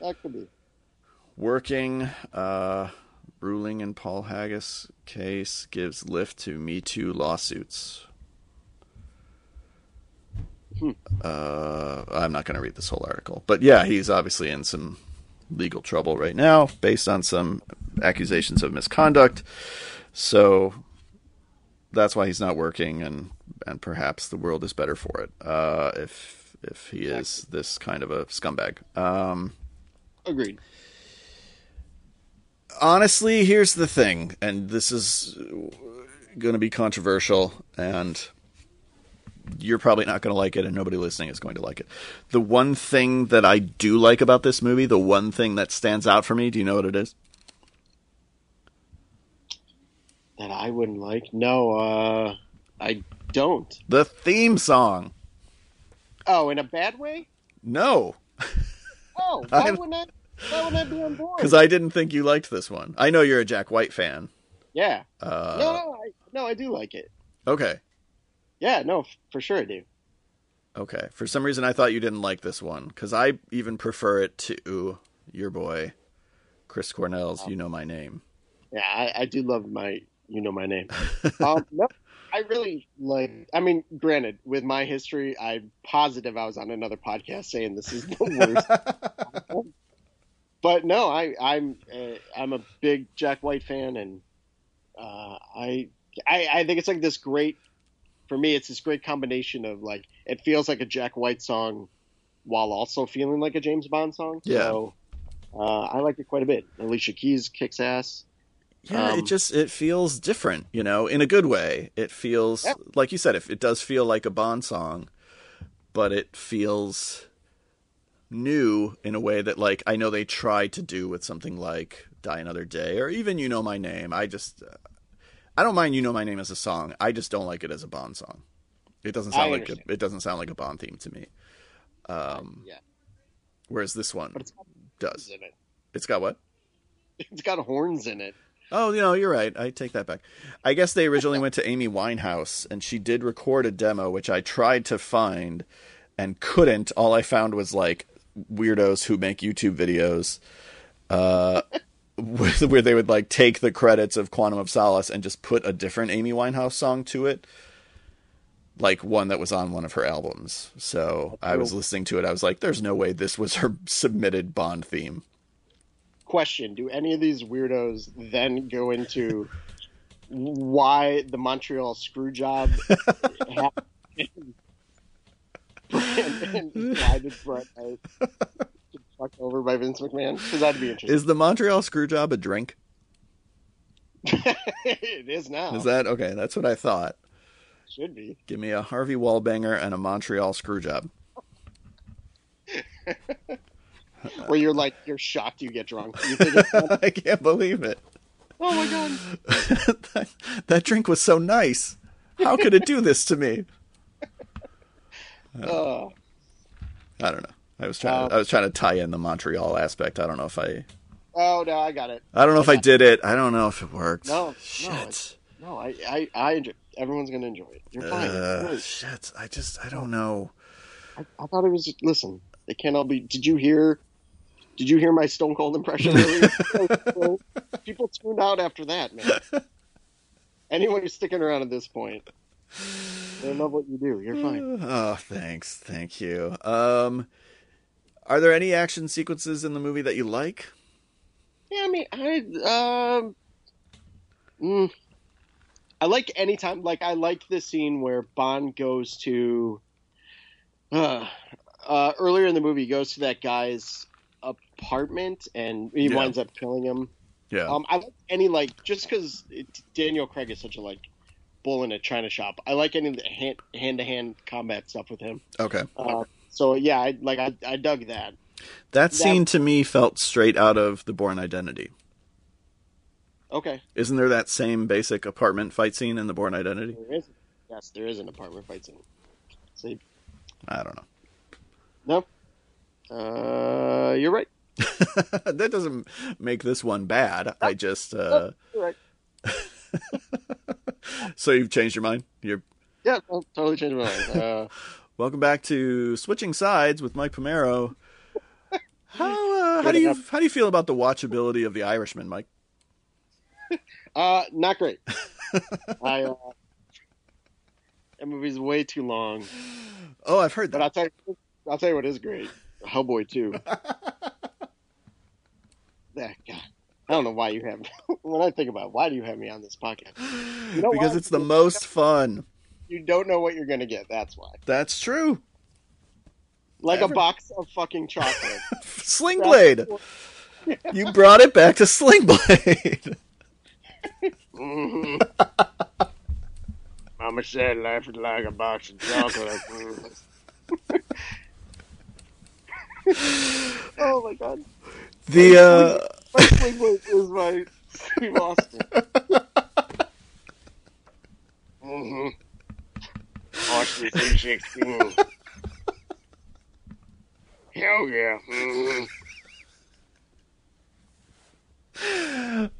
That could be. working. Uh, ruling in Paul Haggis case gives lift to Me Too lawsuits. Hmm. Uh, I'm not going to read this whole article, but yeah, he's obviously in some legal trouble right now based on some accusations of misconduct. So that's why he's not working, and and perhaps the world is better for it uh, if if he is this kind of a scumbag. Um, Agreed. honestly, here's the thing, and this is going to be controversial, and you're probably not going to like it, and nobody listening is going to like it. The one thing that I do like about this movie, the one thing that stands out for me, do you know what it is? That I wouldn't like. No, uh, I don't. The theme song. Oh, in a bad way? No, Oh, why wouldn't I? Why wouldn't I be on board? because I didn't think you liked this one. I know you're a Jack White fan. yeah. Uh, no, no, I, no, I do like it. Okay. Yeah, no, for sure I do. Okay. For some reason, I thought you didn't like this one because I even prefer it to your boy, Chris Cornell's "You Know My Name." Yeah, I, I do love my, you know, my name. um, no, I really like. I mean, granted, with my history, I'm positive I was on another podcast saying this is the worst. but no, I, I'm, uh, I'm a big Jack White fan, and uh, I, I, I think it's like this great. For me, it's this great combination of like it feels like a Jack White song, while also feeling like a James Bond song. Yeah. So, uh, I like it quite a bit. Alicia Keys kicks ass. Yeah, it Um, just it feels different, you know, in a good way. It feels Yeah. like you said, if it does feel like a Bond song, but it feels new in a way that like I know they tried to do with something like Die Another Day or even You Know My Name. I just uh, I don't mind You Know My Name as a song. I just don't like it as a Bond song. It doesn't sound like a, it doesn't sound like a Bond theme to me. Um, yeah, whereas this one it's does. in it. It's got what? It's got horns in it. Oh, you know, you're right. I take that back. I guess they originally went to Amy Winehouse, and she did record a demo, which I tried to find and couldn't. All I found was like weirdos who make YouTube videos, uh, where they would like take the credits of Quantum of Solace and just put a different Amy Winehouse song to it, like one that was on one of her albums. So I was listening to it. I was like, "There's no way this was her submitted Bond theme." Question: Do any of these weirdos then go into why the Montreal screw job happened and, and why did Brett Knight get fucked over by Vince McMahon? Because that'd be interesting. Is the Montreal Screwjob a drink? it is now. Is that okay? That's what I thought. Should be. Give me a Harvey Wallbanger and a Montreal Screwjob. Where you're like you're shocked you get drunk. You oh I can't believe it. Oh my god. that, that drink was so nice. How could it do this to me? Uh, I don't know. I was trying. Um, to, I was trying to tie in the Montreal aspect. I don't know if I. oh no, I got it. I don't know if I did it. I don't know if it worked. No, shit. No, I, I, I enjoy. Everyone's gonna enjoy it. You're fine. Uh, shit. I just. I don't know. I, I thought it was. Listen, it can't all be. Did you hear? Did you hear my Stone Cold impression? earlier? People tuned out after that, man. Anyone who's sticking around at this point, they love what you do. You're fine. Oh, thanks. Thank you. Um, are there any action sequences in the movie that you like? Yeah, I mean, I um, mm, I like anytime. Like, I like the scene where Bond goes to. Uh, uh, earlier in the movie, he goes to that guy's apartment and he Yeah. winds up killing him. Yeah. Um, I like any like just because Daniel Craig is such a like bull in a china shop. I like any hand hand to hand combat stuff with him. okay. Uh, So yeah, I like I, I dug that. That scene to me felt straight out of The Bourne Identity. Okay, Isn't there that same basic apartment fight scene in The Bourne Identity? there is. Yes, there is an apartment fight scene. See, I don't know. no, uh, you're right. that doesn't make this one bad. I just uh, right. so you've changed your mind. You're Yeah, I'll totally changed my mind. Uh, welcome back to switching sides with Mike Pomaro. How uh, how do you how do you feel about the watchability of The Irishman, Mike? uh, not great. I uh, that movie's way too long. Oh, I've heard But that. I'll tell you, I'll tell you what is great. Hellboy too. That God, I don't know why you have. when I think about it, why do you have me on this podcast? know because why? it's the most fun. You don't know what you're gonna get. That's why. That's true. Like a box of fucking chocolate. Sling Blade. You brought it back to Sling Blade. Mhm. Mama said life is like a box of chocolate. Oh my god. The uh, My swing weight is my Steve Austin. mm-hmm. Austin 316. Hell yeah. hmm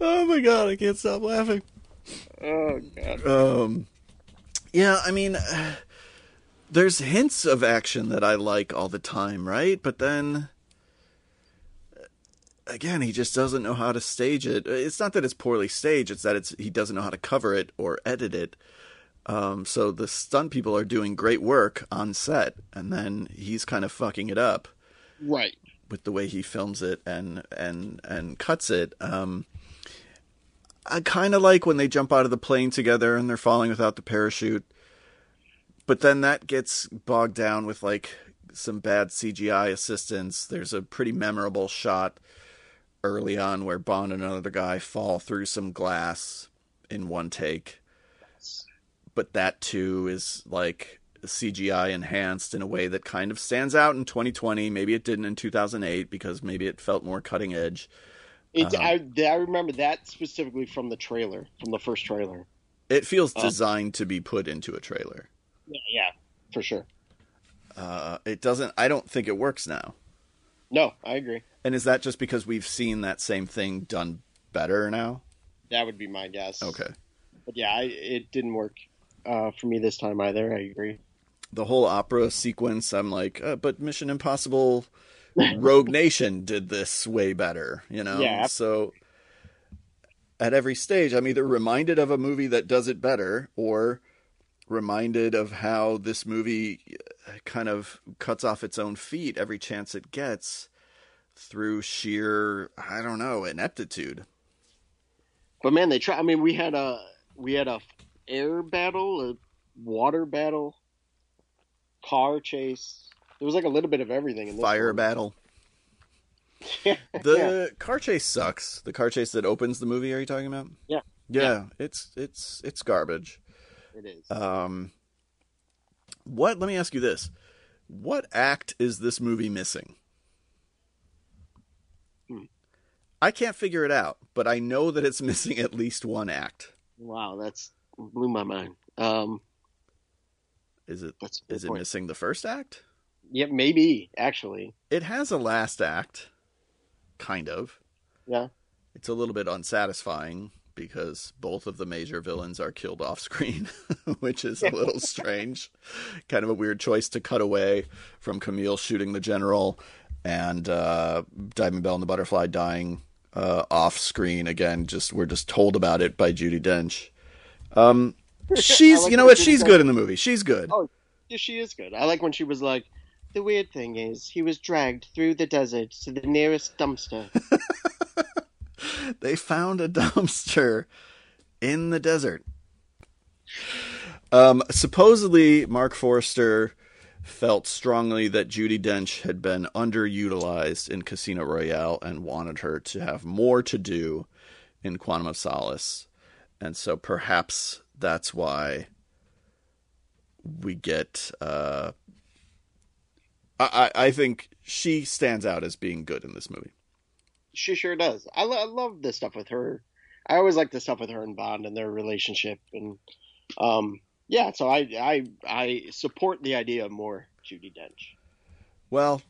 oh my god, I can't stop laughing. Oh god. Um, yeah, I mean, there's hints of action that I like all the time, right? But then, again, he just doesn't know how to stage it. It's not that it's poorly staged; it's that it's he doesn't know how to cover it or edit it. Um, so the stunt people are doing great work on set, and then he's kind of fucking it up Right. with the way he films it and and and cuts it. Um, I kind of like when they jump out of the plane together and they're falling without the parachute, but then that gets bogged down with like some bad CGI assistance. There's a pretty memorable shot early on where Bond and another guy fall through some glass in one take, but that too is like CGI enhanced in a way that kind of stands out in 2020. Maybe it didn't in 2008 because maybe it felt more cutting edge. Uh-huh. I, I remember that specifically from the trailer, from the first trailer. It feels Oh. designed to be put into a trailer. Yeah, yeah, for sure. Uh, it doesn't. I don't think it works now. No, I agree. And is that just because we've seen that same thing done better now? That would be my guess. Okay. But yeah, I, it didn't work uh, for me this time either. I agree. The whole opera sequence, I'm like, uh, but Mission Impossible Rogue Nation did this way better, you know? Yeah. So at every stage, I'm either reminded of a movie that does it better or reminded of how this movie kind of cuts off its own feet every chance it gets through sheer, I don't know, ineptitude. But man, they try. I mean, we had a we had a air battle, a water battle, car chase. There was like a little bit of everything in this Fire one. battle. yeah. The car chase sucks. The car chase that opens the movie. Are you talking about? Yeah. Yeah, it's it's it's garbage. it is. Um, what? Let me ask you this: What act is this movie missing? Hmm. I can't figure it out, but I know that it's missing at least one act. wow, that's blew my mind. Um, Is it? that's Is it point. missing the first act? Yeah, maybe actually. It has a last act, kind of. Yeah. It's a little bit unsatisfying because both of the major villains are killed off screen, which is a little strange. Kind of a weird choice to cut away from Camille shooting the general and uh, Diving Bell and the Butterfly dying uh, off screen. Again, just we're just told about it by Judi Dench. Um, she's, like you know what? She's good in the movie. She's good. Oh. Yeah, she is good. I like when she was like, "The weird thing is, he was dragged through the desert to the nearest dumpster." they found a dumpster in the desert. Um, supposedly, Marc Forster felt strongly that Judi Dench had been underutilized in Casino Royale and wanted her to have more to do in Quantum of Solace. And so perhaps that's why we get uh, I, I think she stands out as being good in this movie. She sure does. I, lo- I love the stuff with her. I always like the stuff with her and Bond and their relationship, and um, yeah. So I I I support the idea of more Judi Dench. Well,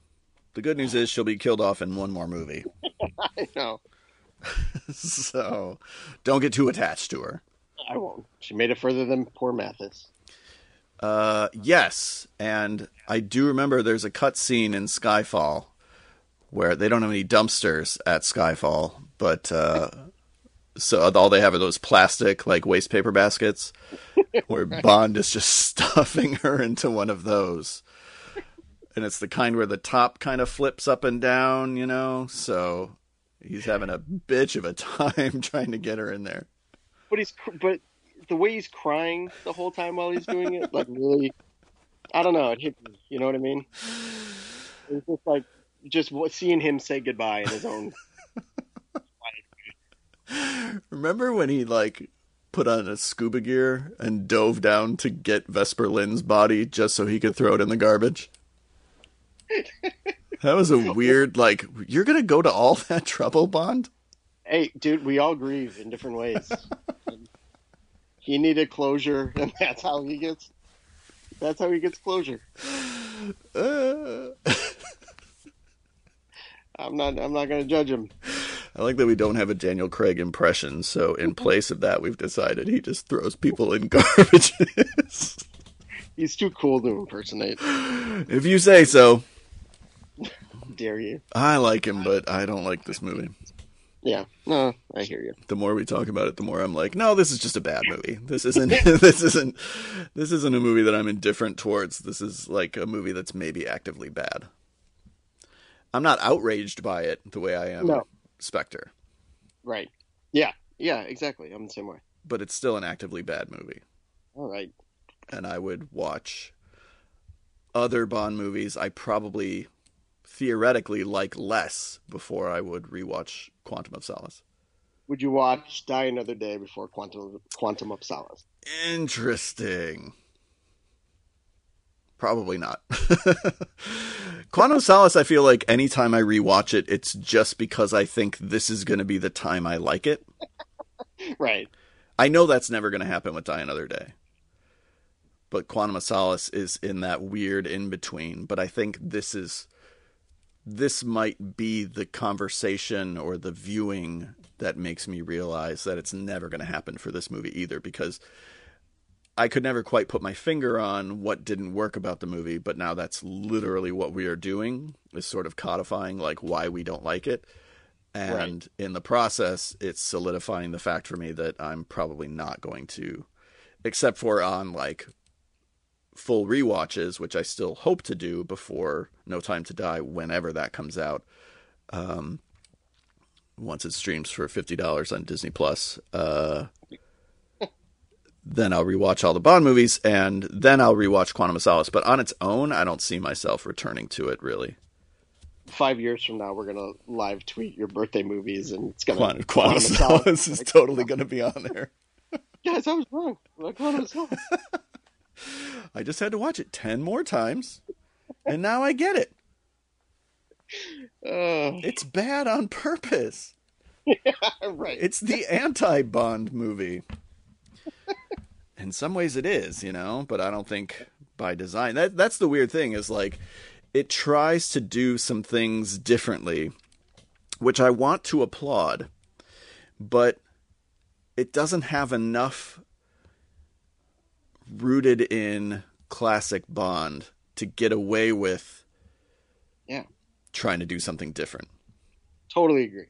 the good news is she'll be killed off in one more movie. I know. so don't get too attached to her. I won't. She made it further than poor Mathis. Uh, yes, and I do remember there's a cut scene in Skyfall where they don't have any dumpsters at Skyfall, but uh, so all they have are those plastic like waste paper baskets where Bond is just stuffing her into one of those. And it's the kind where the top kind of flips up and down, you know. So he's having a bitch of a time trying to get her in there. But he's but the way he's crying the whole time while he's doing it, like really, I don't know. It hit me. You know what I mean? It's just like just seeing him say goodbye in his own. Remember when he like put on a scuba gear and dove down to get Vesper Lynd's body just so he could throw it in the garbage? that was a weird like you're gonna go to all that trouble, Bond? Hey, dude, we all grieve in different ways. he needed closure, and that's how he gets. That's how he gets closure. Uh... I'm not. I'm not going to judge him. I like that we don't have a Daniel Craig impression, so in place of that, we've decided he just throws people in garbages. He's too cool to impersonate. If you say so. Dare you? I like him, but I don't like this movie. Yeah, no, I hear you. The more we talk about it, the more I'm like, no, this is just a bad movie. This isn't. this isn't. This isn't a movie that I'm indifferent towards. This is like a movie that's maybe actively bad. I'm not outraged by it the way I am no. Spectre. Right. Yeah. Yeah. Exactly. I'm the same way. But it's still an actively bad movie. All right. And I would watch other Bond movies. I probably theoretically like less before I would rewatch Quantum of Solace. Would you watch Die Another Day before Quantum Quantum of Solace? Interesting. Probably not. Quantum Solace, I feel like anytime I rewatch it, it's just because I think this is going to be the time I like it. right. I know that's never going to happen with Die Another Day. But Quantum of Solace is in that weird in between. But I think this is. This might be the conversation or the viewing that makes me realize that it's never going to happen for this movie either because I could never quite put my finger on what didn't work about the movie, but now that's literally what we are doing is sort of codifying like why we don't like it. And right. in the process, it's solidifying the fact for me that I'm probably not going to, except for on like full re-watches, which I still hope to do before No Time to Die, whenever that comes out. Um, once it streams for fifty dollars on Disney Plus. Uh, then I'll rewatch all the Bond movies, and then I'll rewatch Quantum of Solace. But on its own, I don't see myself returning to it really. Five years from now, we're gonna live tweet your birthday movies, and it's gonna Quantum, Quantum of Solace, Solace is totally gonna be on there. Guys, I was wrong. Quantum of Solace. I just had to watch it ten more times, and now I get it. Uh, it's bad on purpose. Yeah, right. It's the anti-Bond movie in some ways it is, you know, but I don't think by design. That that's the weird thing is like it tries to do some things differently, which I want to applaud, but it doesn't have enough rooted in classic Bond to get away with yeah, trying to do something different. Totally agree.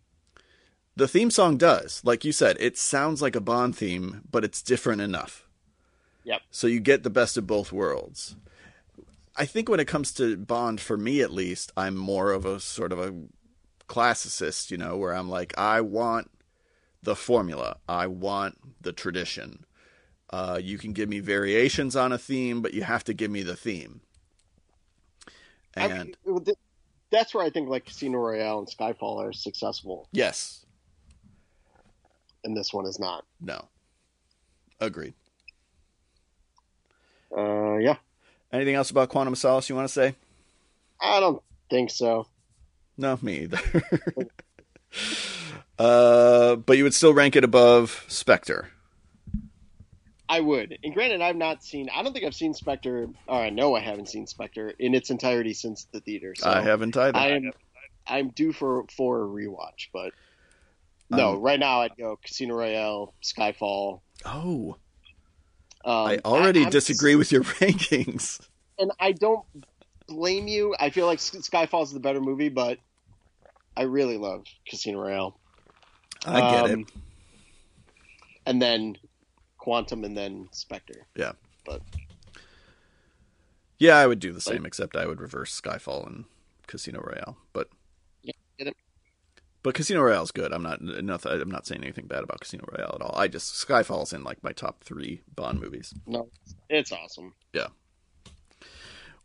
The theme song does, like you said, it sounds like a Bond theme, but it's different enough. Yep. So you get the best of both worlds. I think when it comes to Bond, for me at least, I'm more of a sort of a classicist, you know, where I'm like, I want the formula, I want the tradition. Uh, you can give me variations on a theme, but you have to give me the theme. And I, that's where I think like Casino Royale and Skyfall are successful. Yes, and this one is not. No. Agreed. Uh, yeah. Anything else about Quantum of Solace you want to say? I don't think so. No, me either. uh, but you would still rank it above Spectre. I would. And granted, I've not seen. I don't think I've seen Spectre, or I know I haven't seen Spectre in its entirety since the theater. So I haven't either. I am. I'm due for for a rewatch, but no. Um, right now, I'd go Casino Royale, Skyfall. oh, Um, I already I'm- disagree with your rankings. and I don't blame you. I feel like Skyfall is the better movie, but I really love Casino Royale. I get Um, it. And then Quantum, and then Spectre. Yeah, but yeah, I would do the same, except I would reverse Skyfall and Casino Royale. But Yeah, get it. But Casino is good. I'm not, not I'm not saying anything bad about Casino Royale at all. I just Skyfall's in like my top three Bond movies. No, it's awesome. Yeah.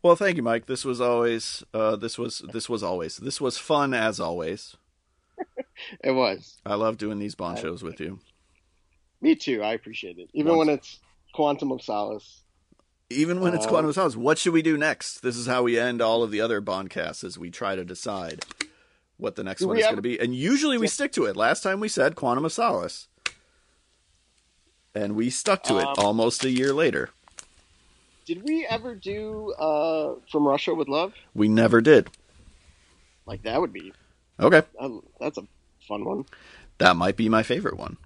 Well, thank you, Mike. This was always uh, this was this was always this was fun as always. It was. I love doing these Bond shows with you. Me too. I appreciate it, even Once- when it's Quantum of Solace. Even when it's Uh, Quantum of Solace, what should we do next? This is how we end all of the other Bond casts as we try to decide what the next Do one is going to be. And usually we stick to it. Last time we said Quantum of Solace. And we stuck to it Um, almost a year later. Did we ever do uh, From Russia with Love? We never did. Like that would be. Okay. Uh, that's a fun one. That might be my favorite one.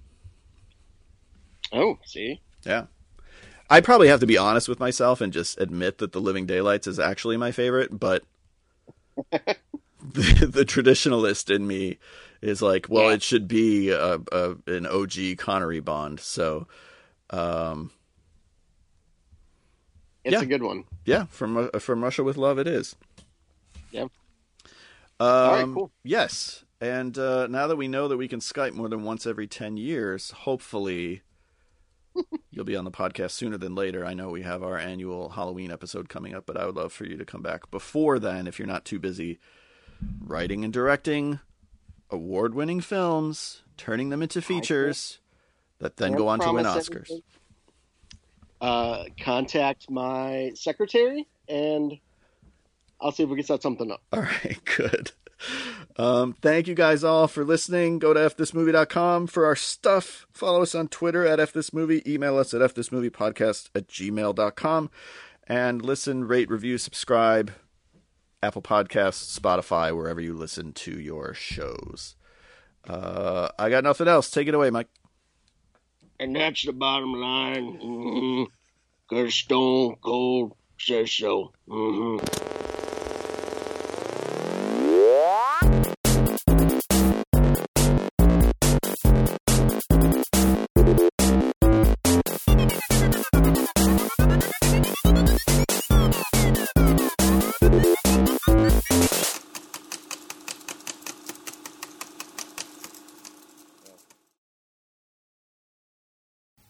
Oh, see, Yeah. I probably have to be honest with myself and just admit that The Living Daylights is actually my favorite, but the, the traditionalist in me is like, well, Yeah. it should be a, a, an OG Connery Bond. So, um, it's Yeah. a good one. yeah, from uh, from Russia with Love, it is. Yeah. Um, right, cool. Yes, and uh, now that we know that we can Skype more than once every ten years, hopefully. You'll be on the podcast sooner than later. I know we have our annual Halloween episode coming up, but I would love for you to come back before then if you're not too busy writing and directing award winning films, turning them into features that then go on to win Oscars. Uh, contact my secretary, and I'll see if we can set something up. All right, good. Um, thank you guys all for listening. Go to fthismovie.com for our stuff. Follow us on Twitter at fthismovie. Email us at fthismoviepodcast at gmail.com. And listen, rate, review, subscribe. Apple Podcasts, Spotify, wherever you listen to your shows. Uh, I got nothing else. Take it away, Mike. And that's the bottom line. Because Stone Cold says so. hmm